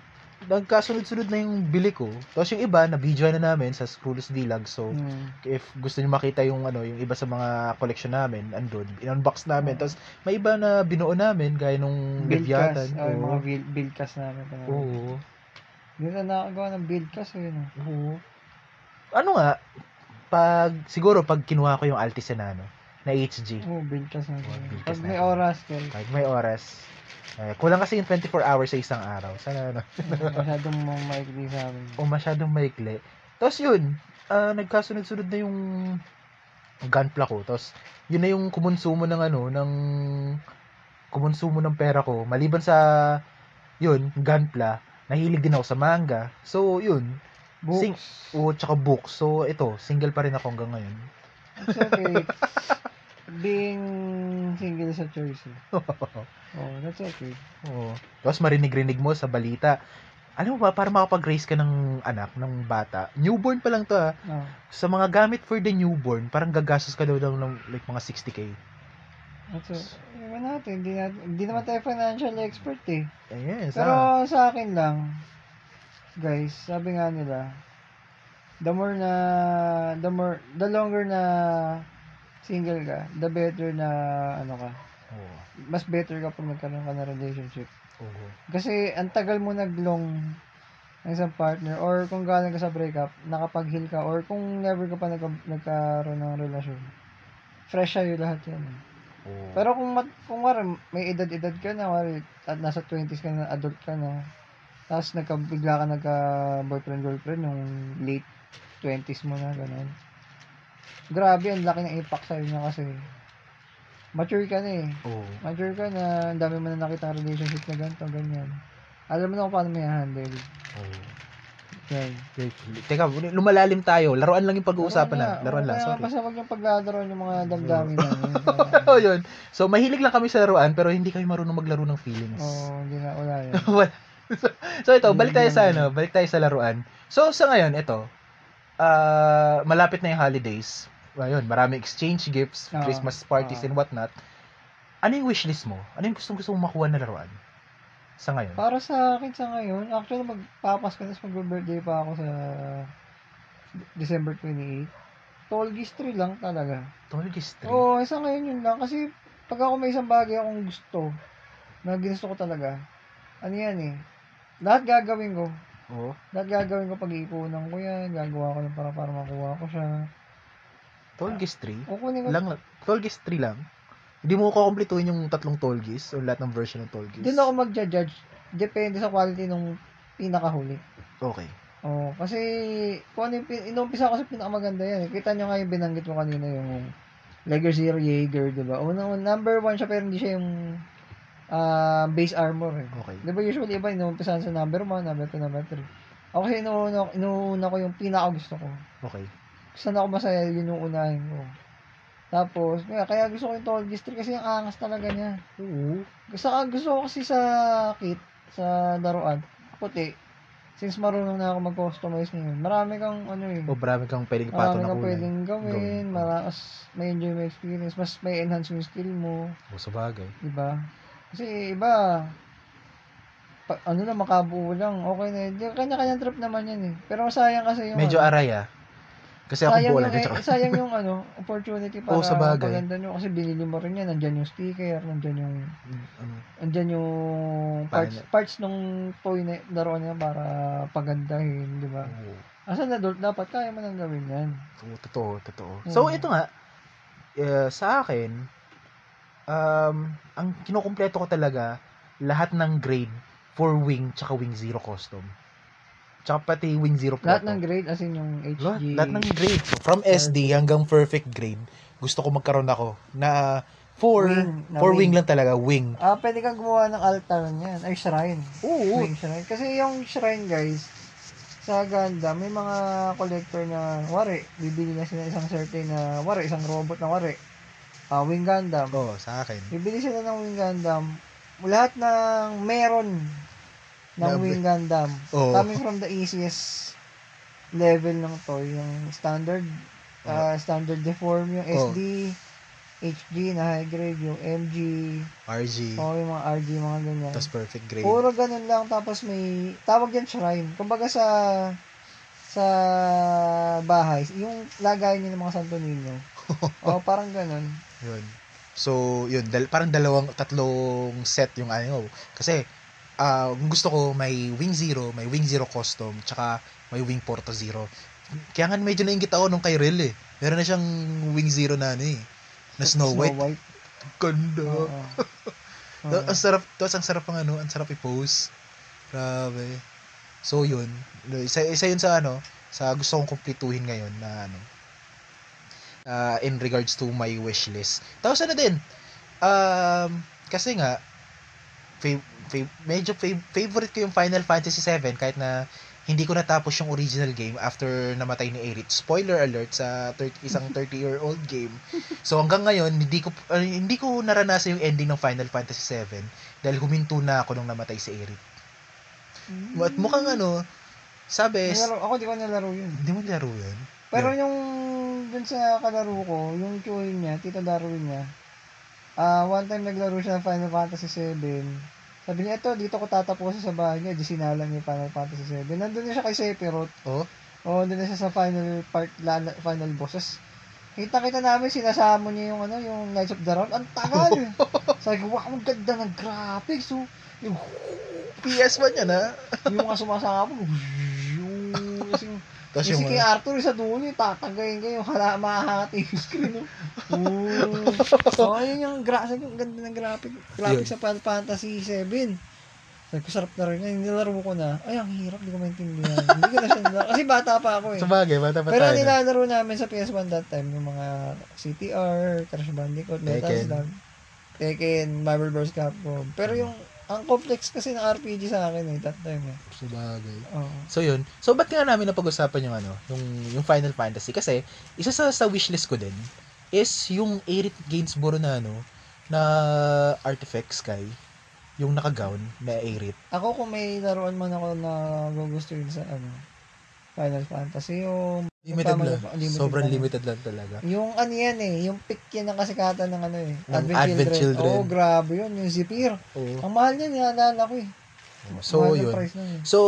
[SPEAKER 1] nagkasunod-sunod na yung bili ko. Tapos yung iba, na-video na namin sa Screwless Vlog. So,
[SPEAKER 2] Mm.
[SPEAKER 1] if gusto niyo makita yung ano yung iba sa mga collection namin andun in-unbox namin tapos may iba na binuo namin gaya nung Leviathan.
[SPEAKER 2] Oh, yung mga build, build cast namin.
[SPEAKER 1] oo
[SPEAKER 2] Hindi na nakagawa ng build cast. eh, no?
[SPEAKER 1] oo ano nga pag siguro pag kinuha ko yung Altizen na ano na HG
[SPEAKER 2] Oo, build cast natin.
[SPEAKER 1] Oh, build
[SPEAKER 2] Pag may
[SPEAKER 1] natin.
[SPEAKER 2] oras, kaya
[SPEAKER 1] pag may oras eh, kulang kasi yung 24 hours sa isang araw. Sana ano?
[SPEAKER 2] Masyadong mga maikli sa amin. <laughs>
[SPEAKER 1] o masyadong maikli. Tapos yun ah, nagkasunod-sunod na yung gunpla ko. Tapos yun na yung kumonsumo ng ano ng kumonsumo ng pera ko. Maliban sa yun gunpla nahilig din ako sa manga. So yun
[SPEAKER 2] Books.
[SPEAKER 1] Sing- o tsaka books. So ito single pa rin ako hanggang ngayon. <laughs>
[SPEAKER 2] Being single sa choice. eh. <laughs> Oh, that's okay.
[SPEAKER 1] Oo. Tapos marinig-rinig mo sa balita. Alam mo ba, para makapag-raise ka ng anak, ng bata, newborn pa lang to ah.
[SPEAKER 2] Oh.
[SPEAKER 1] Sa mga gamit for the newborn, parang gagastos ka daw ng like mga 60k.
[SPEAKER 2] That's it. Ewan natin, hindi, natin, hindi naman tayo financial expert eh.
[SPEAKER 1] Ayan,
[SPEAKER 2] Pero
[SPEAKER 1] sa...
[SPEAKER 2] sa akin lang, guys, sabi nga nila, the more na, the more, the longer na single ka, the better na, ano ka,
[SPEAKER 1] Oo.
[SPEAKER 2] mas better ka pag nagkaroon ka ng relationship.
[SPEAKER 1] Oo.
[SPEAKER 2] Kasi, ang tagal mo naglong ng isang partner, or kung galing ka sa breakup, nakapag-heal ka, or kung never ka pa nagka, nagkaroon ng relasyon, fresh sa'yo lahat yan.
[SPEAKER 1] Oo.
[SPEAKER 2] Pero kung mat, kung wari, may edad-edad ka na, wari, at nasa 20s ka na, adult ka na, tapos nagka, bigla ka nagka boyfriend-girlfriend nung late 20s mo na, ganun. Grabe, ang laki ng impact sa'yo niya kasi mature ka na eh.
[SPEAKER 1] Oo.
[SPEAKER 2] Mature ka na, ang dami mo na nakita relationship na ganito, ganyan. Alam mo na kung paano may handle.
[SPEAKER 1] Oo.
[SPEAKER 2] Yan.
[SPEAKER 1] Wait, Teka, lumalalim tayo. Laruan lang yung pag-uusapan na. Laruan lang, sorry.
[SPEAKER 2] Kasi wag yung paglalaroan yung mga damdamin namin. <laughs>
[SPEAKER 1] oh, yun. So, mahilig lang kami sa laruan, pero hindi kami marunong maglaro ng feelings.
[SPEAKER 2] Oo, oh, hindi na, wala yan. <laughs>
[SPEAKER 1] So ito, balik tayo sa ano, balik tayo sa laruan. So sa ngayon, ito, ah malapit na yung holidays. Ayun, marami exchange gifts,
[SPEAKER 2] Oo,
[SPEAKER 1] Christmas parties
[SPEAKER 2] oo.
[SPEAKER 1] and whatnot. Ano yung wishlist mo? Ano yung gustong gusto mong makuha na laruan? Sa ngayon?
[SPEAKER 2] Para sa akin sa ngayon, actually magpapas ka na mag-birthday pa ako sa December 28. Tolgis 3 lang talaga.
[SPEAKER 1] Tolgis 3.
[SPEAKER 2] Oo, sa ngayon yun lang. Kasi pag ako may isang bagay akong gusto, na ginusto ko talaga, ano yan eh, lahat gagawin ko.
[SPEAKER 1] Oo.
[SPEAKER 2] Lahat gagawin ko pag-iipunan ko yan, gagawa ko lang para para makuha ko siya.
[SPEAKER 1] Tolgis 3?
[SPEAKER 2] Kukunin ko,
[SPEAKER 1] Lang, Tolgis 3 lang? Hindi mo ko kumpletuhin yung tatlong Tolgis o lahat ng version ng Tolgis?
[SPEAKER 2] doon ako mag-judge. Depende sa quality nung pinakahuli.
[SPEAKER 1] Okay.
[SPEAKER 2] Oo, kasi kung ano yung pin- inumpisa ko sa pinakamaganda yan. eh. Kita nyo nga yung binanggit ko kanina yung Legacy Jaeger, di ba? Una, number one siya pero hindi siya yung ah, base armor eh.
[SPEAKER 1] Okay.
[SPEAKER 2] Di ba usually iba inumpisahan sa number 1, number 2, number 3. Ako kasi inuuna, inuuna ko yung pinaka gusto ko.
[SPEAKER 1] Okay.
[SPEAKER 2] Saan ako masaya, yun yung unahin ko. Tapos, kaya, kaya gusto ko yung Tall District kasi yung angas talaga niya.
[SPEAKER 1] Oo.
[SPEAKER 2] Gusto, gusto ko kasi sa kit, sa laruan, puti. Since marunong na ako mag-customize ngayon, marami kang ano eh.
[SPEAKER 1] O marami kang pwedeng
[SPEAKER 2] Marami
[SPEAKER 1] ipatong na
[SPEAKER 2] kang
[SPEAKER 1] kulay.
[SPEAKER 2] pwedeng gawin,
[SPEAKER 1] Gawin.
[SPEAKER 2] marakas, may enjoy mo experience, mas may enhance yung skill mo,
[SPEAKER 1] O sa bagay.
[SPEAKER 2] di ba? Kasi iba, pa, ano na, makabuo lang, okay na yun. Kanya-kanyang trip naman yan eh. Pero sayang kasi yung,
[SPEAKER 1] Medyo
[SPEAKER 2] ano,
[SPEAKER 1] aray ah. Kasi ako
[SPEAKER 2] sayang,
[SPEAKER 1] buo
[SPEAKER 2] yung,
[SPEAKER 1] lang.
[SPEAKER 2] eh,
[SPEAKER 1] Tsaka,
[SPEAKER 2] sayang yung <laughs> ano, opportunity para
[SPEAKER 1] Oo, sa bagay.
[SPEAKER 2] paganda nyo. Kasi binili mo rin yan, nandyan yung sticker, nandyan yung,
[SPEAKER 1] ano,
[SPEAKER 2] nandyan yung parts,
[SPEAKER 1] Paano?
[SPEAKER 2] parts nung toy na laruan niya para pagandahin, di ba?
[SPEAKER 1] oo.
[SPEAKER 2] As an adult, dapat kaya mo nang gawin yan.
[SPEAKER 1] Oo, totoo, totoo.
[SPEAKER 2] Mm.
[SPEAKER 1] So, ito nga, eh, sa akin, um, ang kinukumpleto ko talaga, lahat ng grade for wing tsaka wing zero custom. Tsaka pati wing zero
[SPEAKER 2] Lahat
[SPEAKER 1] proto.
[SPEAKER 2] ng grade, as in yung HG.
[SPEAKER 1] Lahat, lahat ng grade. From SD hanggang perfect grade, gusto ko magkaroon ako na for
[SPEAKER 2] Wing, na
[SPEAKER 1] for wing.
[SPEAKER 2] wing.
[SPEAKER 1] lang talaga, wing.
[SPEAKER 2] Ah, pwede kang gumawa ng altar niyan, ay shrine.
[SPEAKER 1] Oo.
[SPEAKER 2] Wing shrine. Kasi yung shrine, guys, sa Ganda, may mga collector na, wari, bibili na sila isang certain na, wari, isang robot na wari. Ah, Wing Gundam.
[SPEAKER 1] Oo, sa akin.
[SPEAKER 2] Bibili sila ng Wing Gundam. Lahat ng meron ng
[SPEAKER 1] Grabe.
[SPEAKER 2] Wing Gundam.
[SPEAKER 1] Oo.
[SPEAKER 2] Coming from the easiest level ng toy, yung standard, ah, standard deform, yung
[SPEAKER 1] Oo.
[SPEAKER 2] SD, HG na high grade, yung MG,
[SPEAKER 1] RG.
[SPEAKER 2] o yung mga RG, mga ganyan.
[SPEAKER 1] Tapos perfect grade.
[SPEAKER 2] Puro ganun lang, tapos may, tawag yan shrine. Kumbaga sa, sa bahay, yung lagay niyo ng mga Santo Niño. <laughs> o, parang ganun.
[SPEAKER 1] Yun. So, yun, dal- parang dalawang, tatlong set yung ano. Kasi, kung gusto ko, may Wing Zero, may Wing Zero Custom, tsaka may Wing Porto Zero. Kaya nga medyo nainggit ako nung kay Rel eh. Meron na siyang Wing Zero na ano eh. Na Snow, White.
[SPEAKER 2] White.
[SPEAKER 1] Ganda.
[SPEAKER 2] Oo. <laughs>
[SPEAKER 1] Ta- Ang sarap, tapos ang sarap ng ano, ang sarap i-post. Grabe. So, yun. Isa, isa yun sa ano, sa gusto kong kumpletuhin ngayon na ano, uh, in regards to my wish list. Tapos ano din, um, kasi nga, fav- fav- medyo fav- favorite ko yung Final Fantasy 7 kahit na hindi ko natapos yung original game after namatay ni Aerith. Spoiler alert sa 30, isang <laughs> 30-year-old game. So hanggang ngayon, hindi ko uh, hindi ko naranasan yung ending ng Final Fantasy 7 dahil huminto na ako nung namatay si Aerith. At mukhang ano, sabi,
[SPEAKER 2] ako di ko nalaro yun.
[SPEAKER 1] hindi mo laro yun.
[SPEAKER 2] Pero yung dun sa kalaro ko, yung chewin niya, tito Darwin niya, ah one time naglaro siya ng Final Fantasy 7. Sabi niya, ito, dito ko tatapusin sa bahay niya. Di sinalang niya yung Final Fantasy 7. Nandun na siya kay Sephiroth.
[SPEAKER 1] Oh,
[SPEAKER 2] Oo, doon na siya sa final part, la- final bosses. Kita-kita namin, sinasamo niya yung ano, yung Knights of the Round. Ang tagal. <laughs> Sabi ko, wow, ang ganda ng graphics. Oh. Yung,
[SPEAKER 1] PS1 yan ha.
[SPEAKER 2] yung mga. Yung, <laughs> yung,
[SPEAKER 1] Tapos
[SPEAKER 2] yung
[SPEAKER 1] yung,
[SPEAKER 2] si King Arthur sa dulo, eh, tatagayin kayo, hala, mahahati yung screen. Oh. oh, ayun yung, gra- sabi ko, ang ganda ng graphic. Graphics sa Final Fantasy 7. Sabi ko, sarap na rin. Ay, nilaro ko na. Ay, ang hirap, di ko maintindihan. <laughs> hindi ko na siya nilaro. Kasi bata pa ako eh.
[SPEAKER 1] sa bagay, bata pa
[SPEAKER 2] Pero
[SPEAKER 1] tayo.
[SPEAKER 2] nilalaro namin sa PS1 that time, yung mga CTR, Crash Bandicoot, Metal. Slug, Tekken, Marvel vs. Capcom. Pero yung, ang complex kasi ng RPG sa akin eh, that time eh.
[SPEAKER 1] Sa bagay.
[SPEAKER 2] Oo.
[SPEAKER 1] So yun. So ba't nga namin napag-usapan yung ano, yung yung Final Fantasy kasi isa sa sa wishlist ko din is yung Aerith Gainsborough na ano na Artifact Sky yung naka-gown na Aerith.
[SPEAKER 2] Ako kung may laruan man ako na gugustuhin sa ano, Final Fantasy, yung
[SPEAKER 1] Limited lang.
[SPEAKER 2] yung- limited
[SPEAKER 1] Sobrang
[SPEAKER 2] lang.
[SPEAKER 1] limited lang talaga.
[SPEAKER 2] Yung ano yan eh, yung pick yan ng kasikatan ng ano eh,
[SPEAKER 1] Ng
[SPEAKER 2] Advent,
[SPEAKER 1] Advent
[SPEAKER 2] Children.
[SPEAKER 1] Children.
[SPEAKER 2] Oo, grabe yun, yung Zephyr.
[SPEAKER 1] Oo.
[SPEAKER 2] Ang mahal niya, naalala ko eh.
[SPEAKER 1] So
[SPEAKER 2] mahal
[SPEAKER 1] yun.
[SPEAKER 2] price nun eh.
[SPEAKER 1] So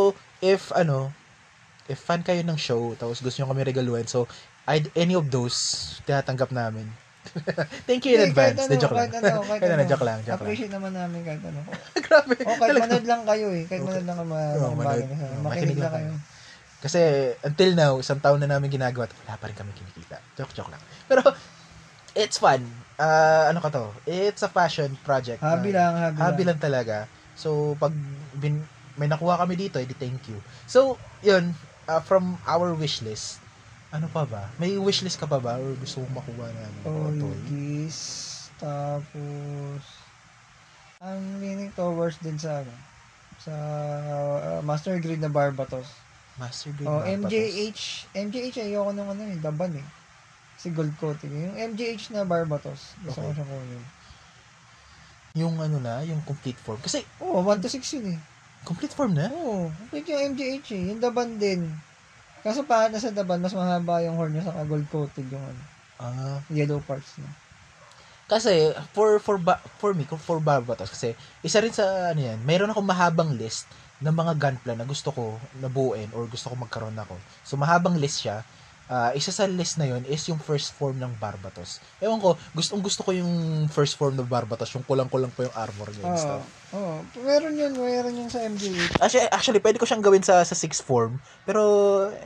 [SPEAKER 1] if ano if fan kayo ng show tapos gusto niyo kami regaluhan so I'd, any of those tinatanggap namin. <laughs> Thank you in
[SPEAKER 2] kahit
[SPEAKER 1] advance.
[SPEAKER 2] ano,
[SPEAKER 1] joke lang.
[SPEAKER 2] kahit ano, <laughs> kahit
[SPEAKER 1] ano,
[SPEAKER 2] ano.
[SPEAKER 1] joke lang, joke.
[SPEAKER 2] Appreciate naman namin kahit ano. <laughs>
[SPEAKER 1] Grabe.
[SPEAKER 2] O kahit manood lang kayo eh. Kahit manood lang kayo Makinig lang kayo.
[SPEAKER 1] Kasi until now, isang taon na namin ginagawa, at wala pa rin kami kinikita. Joke, joke lang. Pero, it's fun. Ah, ano ka to? It's a passion project. Na-
[SPEAKER 2] lang, habi,
[SPEAKER 1] Habi
[SPEAKER 2] lang.
[SPEAKER 1] lang talaga. So, pag bin, may nakuha kami dito, edi thank you. So, yun, ah, from our wish list, ano pa ba? May wish list ka pa ba? Or gusto mong makuha na ano?
[SPEAKER 2] Oh,
[SPEAKER 1] toy?
[SPEAKER 2] Olgis. Tapos, ang leaning towards din sa ano, sa uh, Master Grade na Barbatos.
[SPEAKER 1] Master Grade
[SPEAKER 2] Oh. MJH. MJH ayoko nung ano eh, daban eh. Si Gold Coating. Yung MJH na Barbatos. Gusto ko
[SPEAKER 1] Okay.
[SPEAKER 2] siya kunin.
[SPEAKER 1] Yung ano na, yung complete form. Kasi,
[SPEAKER 2] Oh, 1 to 6 yun eh.
[SPEAKER 1] Complete form na?
[SPEAKER 2] Oo, complete yung MGH eh. Yung daban din. Kaso pa nasa daban, mas mahaba yung horn niya sa gold coated yung ano,
[SPEAKER 1] Ah,
[SPEAKER 2] yellow parts niya.
[SPEAKER 1] kasi for for ba, for me for Barbatos kasi isa rin sa ano yan, mayroon akong mahabang list ng mga gunpla na gusto ko nabuuin or gusto ko magkaroon ako. So mahabang list siya. Ah, isa sa list na yon is yung first form ng Barbatos. Ewan ko, gustong gusto ko yung first form ng Barbatos, yung kulang-kulang pa yung armor niya
[SPEAKER 2] Oo.
[SPEAKER 1] stuff.
[SPEAKER 2] Oo. Meron yun, meron yun sa MGH.
[SPEAKER 1] Actually, actually, pwede ko siyang gawin sa sa sixth form. Pero,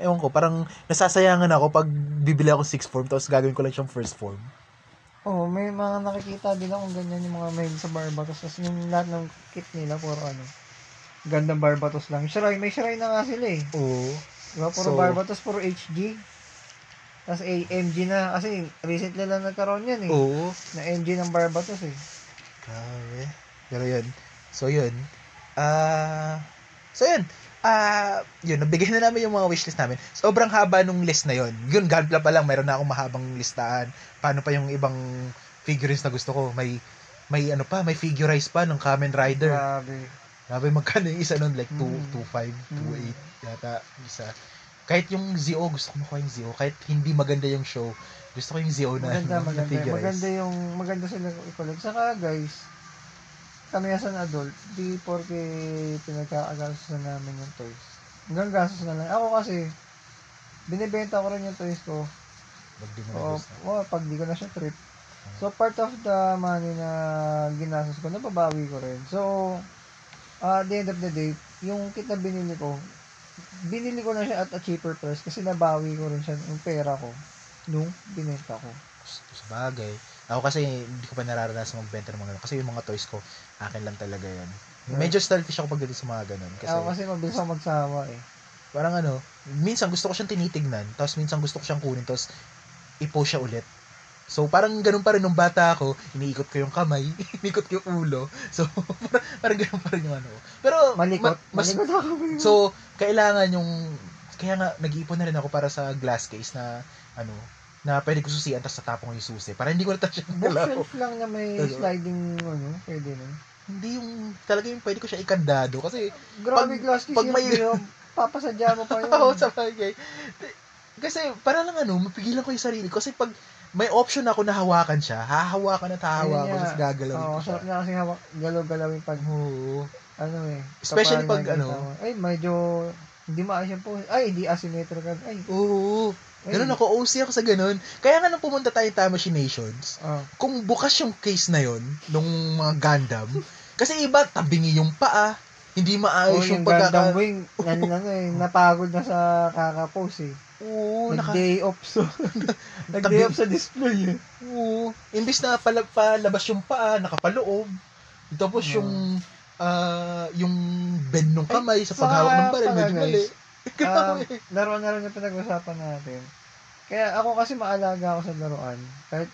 [SPEAKER 1] ewan ko, parang nasasayangan ako pag bibili ako sixth form tapos gagawin ko lang siyang first form.
[SPEAKER 2] Oo, may mga nakikita din akong ganyan yung mga mail sa Barbatos. Tapos yung lahat ng kit nila, puro ano, gandang Barbatos lang. Shrine, may shrine na nga sila eh.
[SPEAKER 1] Oo.
[SPEAKER 2] Diba? Puro
[SPEAKER 1] So-
[SPEAKER 2] Barbatos, puro HG. Tapos AMG na, kasi recently lang nagkaroon yan eh.
[SPEAKER 1] Oo.
[SPEAKER 2] Na MG ng Barbatos eh.
[SPEAKER 1] Grabe. Pero yun. So, yun. Ah... so, yun. Ah, yun, nabigay na namin yung mga wishlist namin. Sobrang haba nung list na yun. Yun, Gunpla pa lang, mayroon na akong mahabang listahan. Paano pa yung ibang figurines na gusto ko? May, may ano pa, may figurize pa ng Kamen Rider.
[SPEAKER 2] Grabe.
[SPEAKER 1] Grabe, magkano yung isa nun? Like 2,
[SPEAKER 2] Mm.
[SPEAKER 1] 2.5,
[SPEAKER 2] Mm.
[SPEAKER 1] 2.8 yata isa. Kahit yung ZO, gusto ko makuha yung ZO. Kahit hindi maganda yung show, gusto ko yung ZO na,
[SPEAKER 2] Maganda,
[SPEAKER 1] na
[SPEAKER 2] maganda.
[SPEAKER 1] figurize.
[SPEAKER 2] Maganda yung, maganda sila i-collect. Saka guys, kami as an adult, di porke pinagkakagastosan namin yung toys. Hanggang gastos na lang. Ako kasi, binibenta ko rin yung toys ko.
[SPEAKER 1] Wag di mo na
[SPEAKER 2] O,
[SPEAKER 1] gusto.
[SPEAKER 2] o, pag di ko na siya trip. So, part of the money na ginastos ko, nababawi ko rin. So, uh, at the end of the day, yung kit na binili ko, binili ko na siya at a cheaper price kasi nabawi ko rin siya yung pera ko nung binenta ko.
[SPEAKER 1] Sa bagay. Ako kasi hindi ko pa nararanasan magbenta ng mga ganun. Kasi yung mga toys ko, akin lang talaga yan. Medyo selfish ako pagdating sa mga ganun. Kasi,
[SPEAKER 2] Ako kasi mabilis ako magsawa eh.
[SPEAKER 1] parang ano, minsan gusto ko siyang tinitignan, tapos minsan gusto ko siyang kunin, tapos i-post siya ulit. So, parang ganun pa rin nung bata ako, iniikot ko yung kamay, <laughs> iniikot ko yung ulo. So, <laughs> parang, parang ganun pa rin yung ano. Pero,
[SPEAKER 2] Malikot.
[SPEAKER 1] ma- mas,
[SPEAKER 2] Malikot ako.
[SPEAKER 1] So, kailangan yung kaya nga nag-iipon na rin ako para sa glass case na ano, na pwede ko susian tapos tatapon ko yung susi para hindi ko na touch yung galaw.
[SPEAKER 2] bookshelf lang na may
[SPEAKER 1] Ano?
[SPEAKER 2] sliding ano, pwede na.
[SPEAKER 1] Hindi yung talaga yung pwede ko siya ikandado kasi
[SPEAKER 2] Grabe
[SPEAKER 1] Pag-
[SPEAKER 2] glass case
[SPEAKER 1] pag
[SPEAKER 2] yung
[SPEAKER 1] may-
[SPEAKER 2] video, papasadya mo pa <laughs> yun.
[SPEAKER 1] Oo, sa bagay. Kasi para lang ano, mapigilan ko yung sarili ko kasi pag may option ako na hawakan siya, hahawakan at hahawakan ko tapos gagalawin
[SPEAKER 2] Oo,
[SPEAKER 1] ko siya.
[SPEAKER 2] sarap na kasi hawak, galaw-galawin pag
[SPEAKER 1] Oo.
[SPEAKER 2] ano eh.
[SPEAKER 1] Especially pag ano-.
[SPEAKER 2] Ay, medyo hindi maayos yung pose. Ay, hindi asymmetrical. Ay,
[SPEAKER 1] Oo. Ganun ako, OC ako sa ganun. Kaya nga nung pumunta tayo Tamashii Nations,
[SPEAKER 2] Oh.
[SPEAKER 1] kung bukas yung case na yon nung mga Gundam, <laughs> kasi iba, tabingi yung paa, hindi
[SPEAKER 2] Oh,
[SPEAKER 1] maayos
[SPEAKER 2] yung
[SPEAKER 1] yung
[SPEAKER 2] Gundam
[SPEAKER 1] pagkaka...
[SPEAKER 2] Wing, <laughs> nan, ano eh, napagod na sa kakapose eh.
[SPEAKER 1] Oo, naka... <laughs>
[SPEAKER 2] Nag-day off so, nag-day off sa display eh.
[SPEAKER 1] Oo. Imbis na pala, palabas yung paa, nakapaloob. Tapos
[SPEAKER 2] Oo.
[SPEAKER 1] yung, ah, yung bend ng
[SPEAKER 2] Ay,
[SPEAKER 1] kamay sa
[SPEAKER 2] sa
[SPEAKER 1] paghawak ng baril, medyo mali.
[SPEAKER 2] Um, <laughs> laro na pinag-usapan natin. Kaya ako kasi maalaga ako sa laruan. Kahit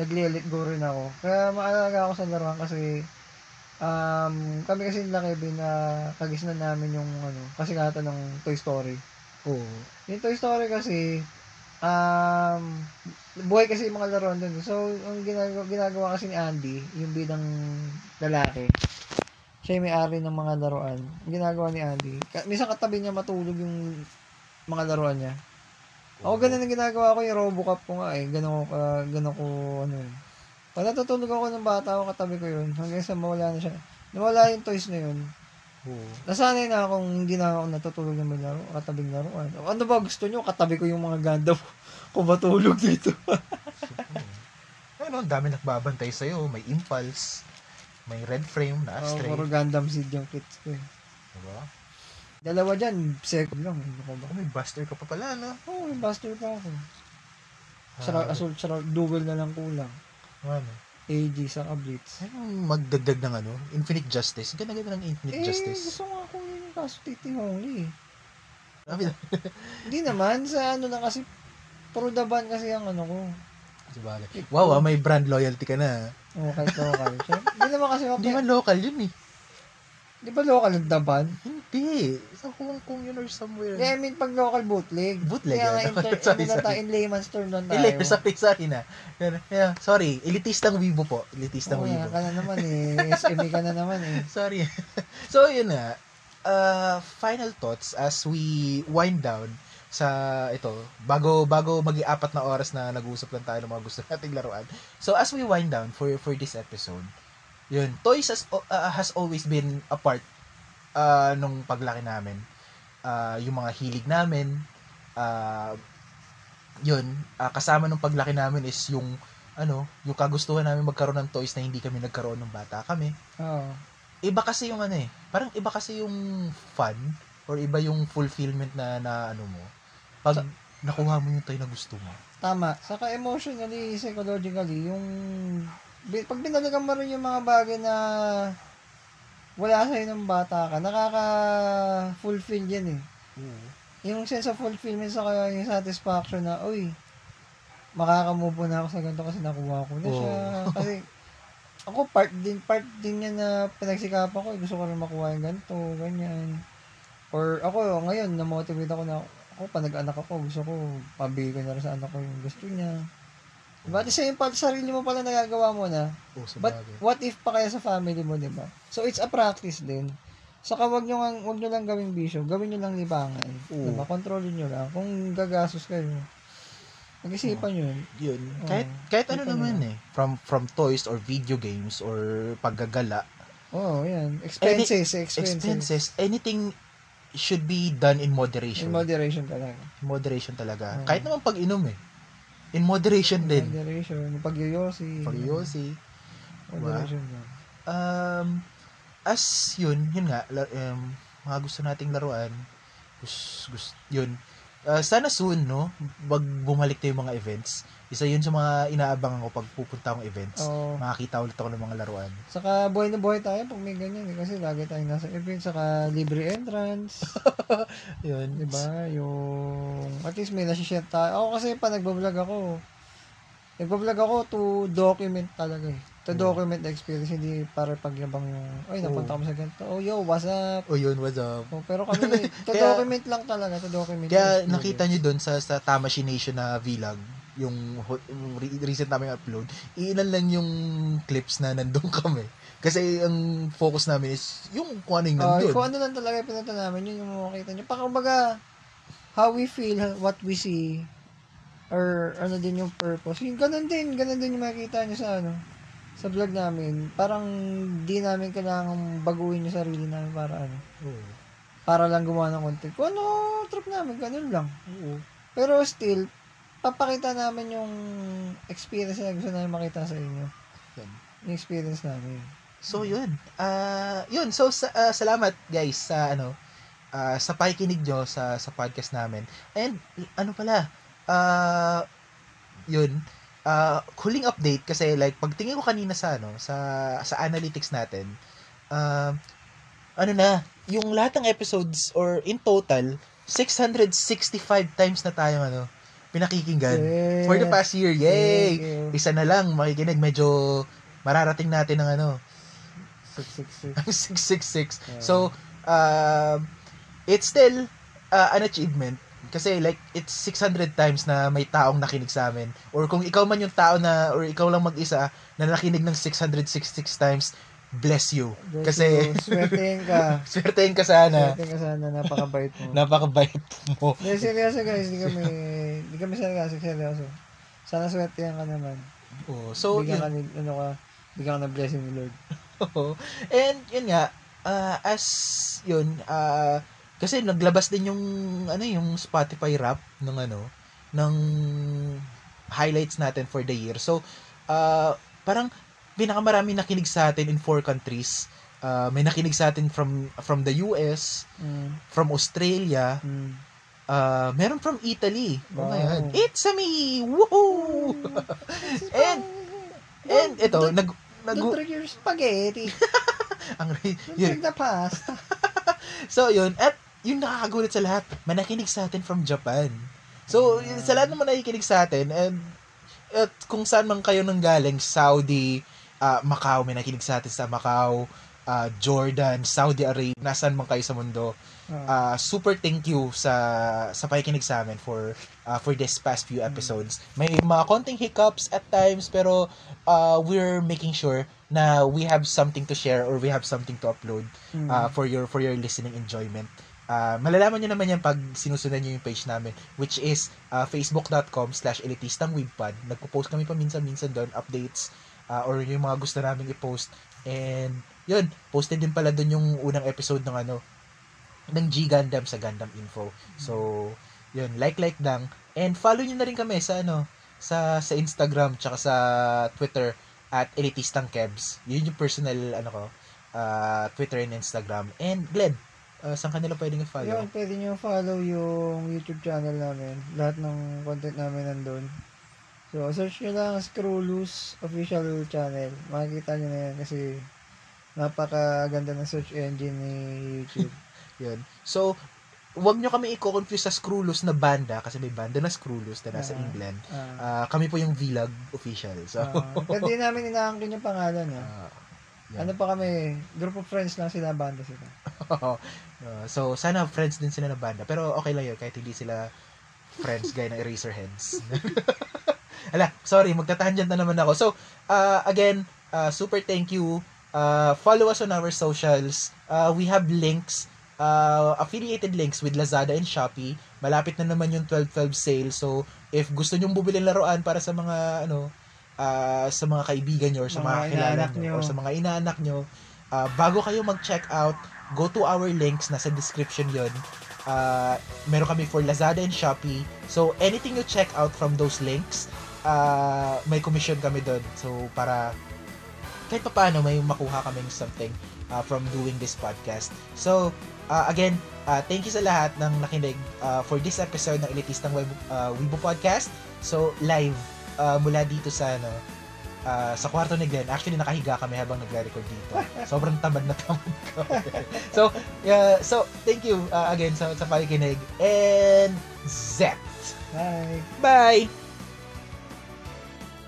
[SPEAKER 2] nagli-let go rin ako. Kaya maalaga ako sa laruan kasi um, kami kasi nila Kevin na kagisnan namin yung ano, kasi kata ng Toy Story.
[SPEAKER 1] Oo.
[SPEAKER 2] Yung Toy Story kasi um, buhay kasi yung mga laruan dun. So, ang ginagawa, ginagawa kasi ni Andy, yung bidang lalaki, siya may-ari ng mga laruan. Ang ginagawa ni Andy, minsan katabi niya matulog yung mga laruan niya. Ako ganun ang ginagawa ko yung Robocop ko nga eh. Ganun ko, ka- ganun ko, ano eh. Pag natutulog ako ng bata ako, katabi ko yun. Hanggang sa mawala na siya. Nawala yung toys na yun.
[SPEAKER 1] Oo.
[SPEAKER 2] Nasanay na akong hindi na ako natutulog ng may laro, katabing laruan. Ano ba gusto nyo? Katabi ko yung mga Gundam <laughs> ko matulog dito. <laughs>
[SPEAKER 1] Ano, ang dami nagbabantay sa'yo. May impulse, may red frame na
[SPEAKER 2] Oh,
[SPEAKER 1] astray.
[SPEAKER 2] puro Gundam seed yung kits ko eh.
[SPEAKER 1] diba?
[SPEAKER 2] Dalawa dyan, second lang. Ano ko ba?
[SPEAKER 1] Oh, may buster ka pa pala, no?
[SPEAKER 2] Oo, oh, may buster pa ako.
[SPEAKER 1] Ah,
[SPEAKER 2] Sara, assault, sara, dual na lang kulang.
[SPEAKER 1] Ano?
[SPEAKER 2] AG sa Blitz.
[SPEAKER 1] Ano magdagdag ng ano? Infinite Justice. Ganda ganda ng Infinite
[SPEAKER 2] Eh,
[SPEAKER 1] Justice.
[SPEAKER 2] gusto nga ako yun yung kaso titingoli eh.
[SPEAKER 1] Sabi na. <laughs>
[SPEAKER 2] Hindi naman, sa ano lang kasi, puro daban kasi ang ano ko.
[SPEAKER 1] Sabagay. Wow, ah, may brand loyalty ka na.
[SPEAKER 2] Oo, kahit local. Hindi naman kasi,
[SPEAKER 1] Hindi man local yun eh.
[SPEAKER 2] Di ba local yung daban?
[SPEAKER 1] Hindi. Sa Hong Kong yun or somewhere.
[SPEAKER 2] Yeah, I mean, pag local bootleg.
[SPEAKER 1] Bootleg,
[SPEAKER 2] Kaya nga, <laughs>
[SPEAKER 1] ah.
[SPEAKER 2] in, ter-
[SPEAKER 1] Sorry,
[SPEAKER 2] in,
[SPEAKER 1] sorry.
[SPEAKER 2] in layman's term lang tayo.
[SPEAKER 1] Ele, sorry, sorry na. Yeah, sorry, elitistang Weibo po. Elitistang
[SPEAKER 2] Oo,
[SPEAKER 1] Weibo.
[SPEAKER 2] ka na naman eh. SME ka na naman eh. <laughs>
[SPEAKER 1] Sorry. <laughs> so, yun na. uh, final thoughts as we wind down sa ito bago bago magi-apat na oras na nag-uusap lang tayo ng mga gusto nating laruan. So as we wind down for for this episode, yun, toys has uh, has always been a part uh, nung paglaki namin. Uh, yung mga hilig namin, uh, yun, uh, kasama nung paglaki namin is yung ano, yung kagustuhan namin magkaroon ng toys na hindi kami nagkaroon ng bata kami.
[SPEAKER 2] Oo.
[SPEAKER 1] Iba kasi yung ano eh, parang iba kasi yung fun or iba yung fulfillment na, na ano mo. Pag
[SPEAKER 2] Sa-
[SPEAKER 1] nakuha mo yung toy na gusto mo.
[SPEAKER 2] Tama. Saka emotionally, psychologically, yung pag binalikan mo rin yung mga bagay na wala sa'yo ng bata ka, nakaka-fulfill yan eh. Yung sense of fulfillment sa kaya yung satisfaction na, uy, makakamove na ako sa ganito kasi nakuha ko na siya. <laughs> Kasi, ako part din, part din yan na pinagsikapan ko. eh. Gusto ko rin makuha yung ganito, ganyan. Or ako, ngayon, na-motivate ako na, ako, pa nag-anak ako, gusto ko, pabigay ko na rin sa anak ko yung gusto niya. Diba? At same part, sarili mo pala nagagawa mo na.
[SPEAKER 1] Oh,
[SPEAKER 2] But what if pa kaya sa family mo, di ba? So it's a practice din. Saka wag nyo, lang, wag nyo lang gawing bisyo, gawin nyo lang libangan.
[SPEAKER 1] Oo.
[SPEAKER 2] Diba? Kontrolin nyo lang. Kung gagastos kayo, mag-isipan nyo yun.
[SPEAKER 1] Yun.
[SPEAKER 2] Oo.
[SPEAKER 1] Kahit kahit ano naman
[SPEAKER 2] nila.
[SPEAKER 1] eh. From from toys or video games or paggagala,
[SPEAKER 2] Oo, oh, yan. Expenses, expenses.
[SPEAKER 1] expenses, anything should be done in
[SPEAKER 2] In
[SPEAKER 1] moderation.
[SPEAKER 2] moderation talaga.
[SPEAKER 1] In moderation talaga.
[SPEAKER 2] Oo.
[SPEAKER 1] Kahit naman pag inom eh. In moderation
[SPEAKER 2] In
[SPEAKER 1] din.
[SPEAKER 2] moderation. Pagyoyosi.
[SPEAKER 1] Pag yosi.
[SPEAKER 2] Moderation din.
[SPEAKER 1] Um, as yun, yun nga, um, mga gusto nating laruan, gus, gus, yun. Uh, sana soon, no? Wag bumalik na yung mga events. Isa yun sa mga inaabangan ko pag pupunta akong events.
[SPEAKER 2] Oo.
[SPEAKER 1] Makakita ulit ako ng mga laruan.
[SPEAKER 2] Saka buhay na buhay tayo pag may ganyan. Eh, kasi lagi tayong nasa event. Saka libre entrance. <laughs>
[SPEAKER 1] Yun.
[SPEAKER 2] Di ba? Yung, at least may nasi-share tayo. Ako kasi pa nagbablog ako, nagbablog ako to document talaga eh. To document the experience, hindi para pagyabang yung, ay, napunta kami sa ganito. Oh, yo, what's up?
[SPEAKER 1] O yun, what's up?
[SPEAKER 2] Oh, pero kami, <laughs> to
[SPEAKER 1] Kaya-
[SPEAKER 2] document lang talaga, to document.
[SPEAKER 1] Kaya
[SPEAKER 2] yung
[SPEAKER 1] nakita nyo doon sa, sa Tamashi Nation na vlog, yung ho- re- recent namin upload, ilan lang yung clips na nandun <laughs> kami. Kasi ang focus namin is yung kung ano yung
[SPEAKER 2] Ah,
[SPEAKER 1] nandun.
[SPEAKER 2] kung ano lang talaga yung pinunta namin, yun yung makikita nyo. Pakabaga, how we feel, what we see, or ano din yung purpose. Yung ganun din, ganun din yung makikita nyo sa ano, sa vlog namin. Parang di namin kailangan baguhin yung sarili namin para ano,
[SPEAKER 1] Oo.
[SPEAKER 2] para lang gumawa ng content. Kung ano, trip namin, ganun lang.
[SPEAKER 1] Oo.
[SPEAKER 2] Pero still, papakita namin yung experience na gusto namin makita sa inyo.
[SPEAKER 1] Yan.
[SPEAKER 2] Yung experience namin.
[SPEAKER 1] So yun. Ah, yun. So sa, ah, salamat guys sa ano ah, sa pakikinig nyo sa sa podcast namin. And ano pala? Ah, yun. Ah, huling update kasi like pagtingin ko kanina sa ano sa sa analytics natin. ah, ano na, yung lahat ng episodes or in total 665 times na tayong ano pinakikinggan
[SPEAKER 2] Yes.
[SPEAKER 1] for the past year. Yay!
[SPEAKER 2] You.
[SPEAKER 1] Isa na lang makikinig medyo mararating natin ng ano
[SPEAKER 2] 666.
[SPEAKER 1] ang 666.
[SPEAKER 2] Yeah.
[SPEAKER 1] So, um, it's still uh, an achievement. Kasi like, it's 600 times na may taong nakinig sa amin. Or kung ikaw man yung tao na, or ikaw lang mag-isa, na nakinig ng 666 times, bless you.
[SPEAKER 2] Bless
[SPEAKER 1] Kasi,
[SPEAKER 2] you. Swertein ka. <laughs>
[SPEAKER 1] swertein ka sana.
[SPEAKER 2] Swertein ka sana. Napakabait mo.
[SPEAKER 1] Napakabait mo.
[SPEAKER 2] Hindi, seryoso guys. Di kami, di kami seryoso. Seryoso. Sana swertein ka naman.
[SPEAKER 1] Oh, so,
[SPEAKER 2] bigyan
[SPEAKER 1] yun.
[SPEAKER 2] ka ni, ano ka, bigyan ka ng blessing ni Lord. <laughs>
[SPEAKER 1] Oo. And yun nga, uh, as yun, uh, kasi naglabas din yung ano yung Spotify rap ng ano ng highlights natin for the year. So, uh, parang pinakamarami nakinig sa atin in four countries. Uh, may nakinig sa atin from from the US,
[SPEAKER 2] Mm.
[SPEAKER 1] from Australia,
[SPEAKER 2] Mm.
[SPEAKER 1] uh, meron from Italy. Oh
[SPEAKER 2] Wow.
[SPEAKER 1] God. It's a me! Woohoo! <laughs> and and ito, nag nag
[SPEAKER 2] Don't your spaghetti. <laughs>
[SPEAKER 1] ang
[SPEAKER 2] Don't
[SPEAKER 1] yun,
[SPEAKER 2] the pasta. <laughs>
[SPEAKER 1] So, yun. At yung nakakagulat sa lahat, manakinig sa atin from Japan. So, yun, sa lahat naman nakikinig sa atin, and at kung saan man kayo nang galing, Saudi, ah, Macau, may nakinig sa atin sa Macau, ah, Jordan, Saudi Arabia, nasan man kayo sa mundo.
[SPEAKER 2] Ah,
[SPEAKER 1] super thank you sa sa pakikinig sa amin for ah, for this past few episodes. May mga konting hiccups at times pero ah, we're making sure na we have something to share or we have something to upload
[SPEAKER 2] Mm.
[SPEAKER 1] uh, for your for your listening enjoyment. Uh, malalaman nyo naman yan pag sinusundan nyo yung page namin which is uh, facebook.com slash elitistang webpod nagpo-post kami paminsan-minsan doon updates uh, or yung mga gusto namin i-post. And yun posted din pala doon yung unang episode ng ano ng G Gundam sa Gundam Info. So yun like like lang. And follow nyo na rin kami sa ano sa sa Instagram tsaka sa Twitter at elitistang kebs. Yun yung personal ano ko uh, Twitter and Instagram. And Glenn uh, saan kanila pwedeng i-follow
[SPEAKER 2] Yun, pwede nyo follow yung YouTube channel namin. Lahat ng content namin nandun. So, search nyo lang Screwloose official channel. Makikita nyo na yan kasi napakaganda ng search engine ni YouTube. <laughs>
[SPEAKER 1] Yun. So, wag nyo kami i-confuse sa Screwloose na banda kasi may banda na Screwloose na nasa
[SPEAKER 2] Ah.
[SPEAKER 1] England.
[SPEAKER 2] Ah,
[SPEAKER 1] Ah, kami po yung Vlog official. So,
[SPEAKER 2] ah, pero di namin inaangkin yung pangalan. Eh.
[SPEAKER 1] ah, yan.
[SPEAKER 2] Ano pa kami, group of friends lang sila, banda sila.
[SPEAKER 1] Ah, <laughs> so, sana friends din sila ng banda. Pero okay lang yun kahit hindi sila friends gaya ng Eraserheads. <laughs> Ala, sorry, magtatangent na naman ako. So, uh, again, uh, super thank you. Uh, follow us on our socials. Uh, we have links, uh, affiliated links with Lazada and Shopee. Malapit na naman yung 12-12 sale. So, if gusto nyong bumili laruan para sa mga, ano, uh, sa mga kaibigan nyo or sa
[SPEAKER 2] Mga
[SPEAKER 1] mga, kilala nyo,
[SPEAKER 2] nyo.
[SPEAKER 1] or sa mga inaanak nyo, uh, bago kayo mag-check out, go to our links, nasa description yon uh, meron kami for Lazada and Shopee. So, anything you check out from those links, uh, may commission kami doon. So, para kahit pa paano may makuha kaming something uh, from doing this podcast. So, uh, again, uh, thank you sa lahat ng nakinig uh, for this episode ng Elitistang Web, uh, Weibo Podcast. So, live uh, mula dito sa ano, uh, sa kwarto ni Glenn. Actually, nakahiga kami habang nagre-record dito. <laughs> Sobrang tamad na tamad ko. <laughs> so, yeah, so, thank you uh, again sa, sa pakikinig. And, Zet!
[SPEAKER 2] Bye!
[SPEAKER 1] Bye!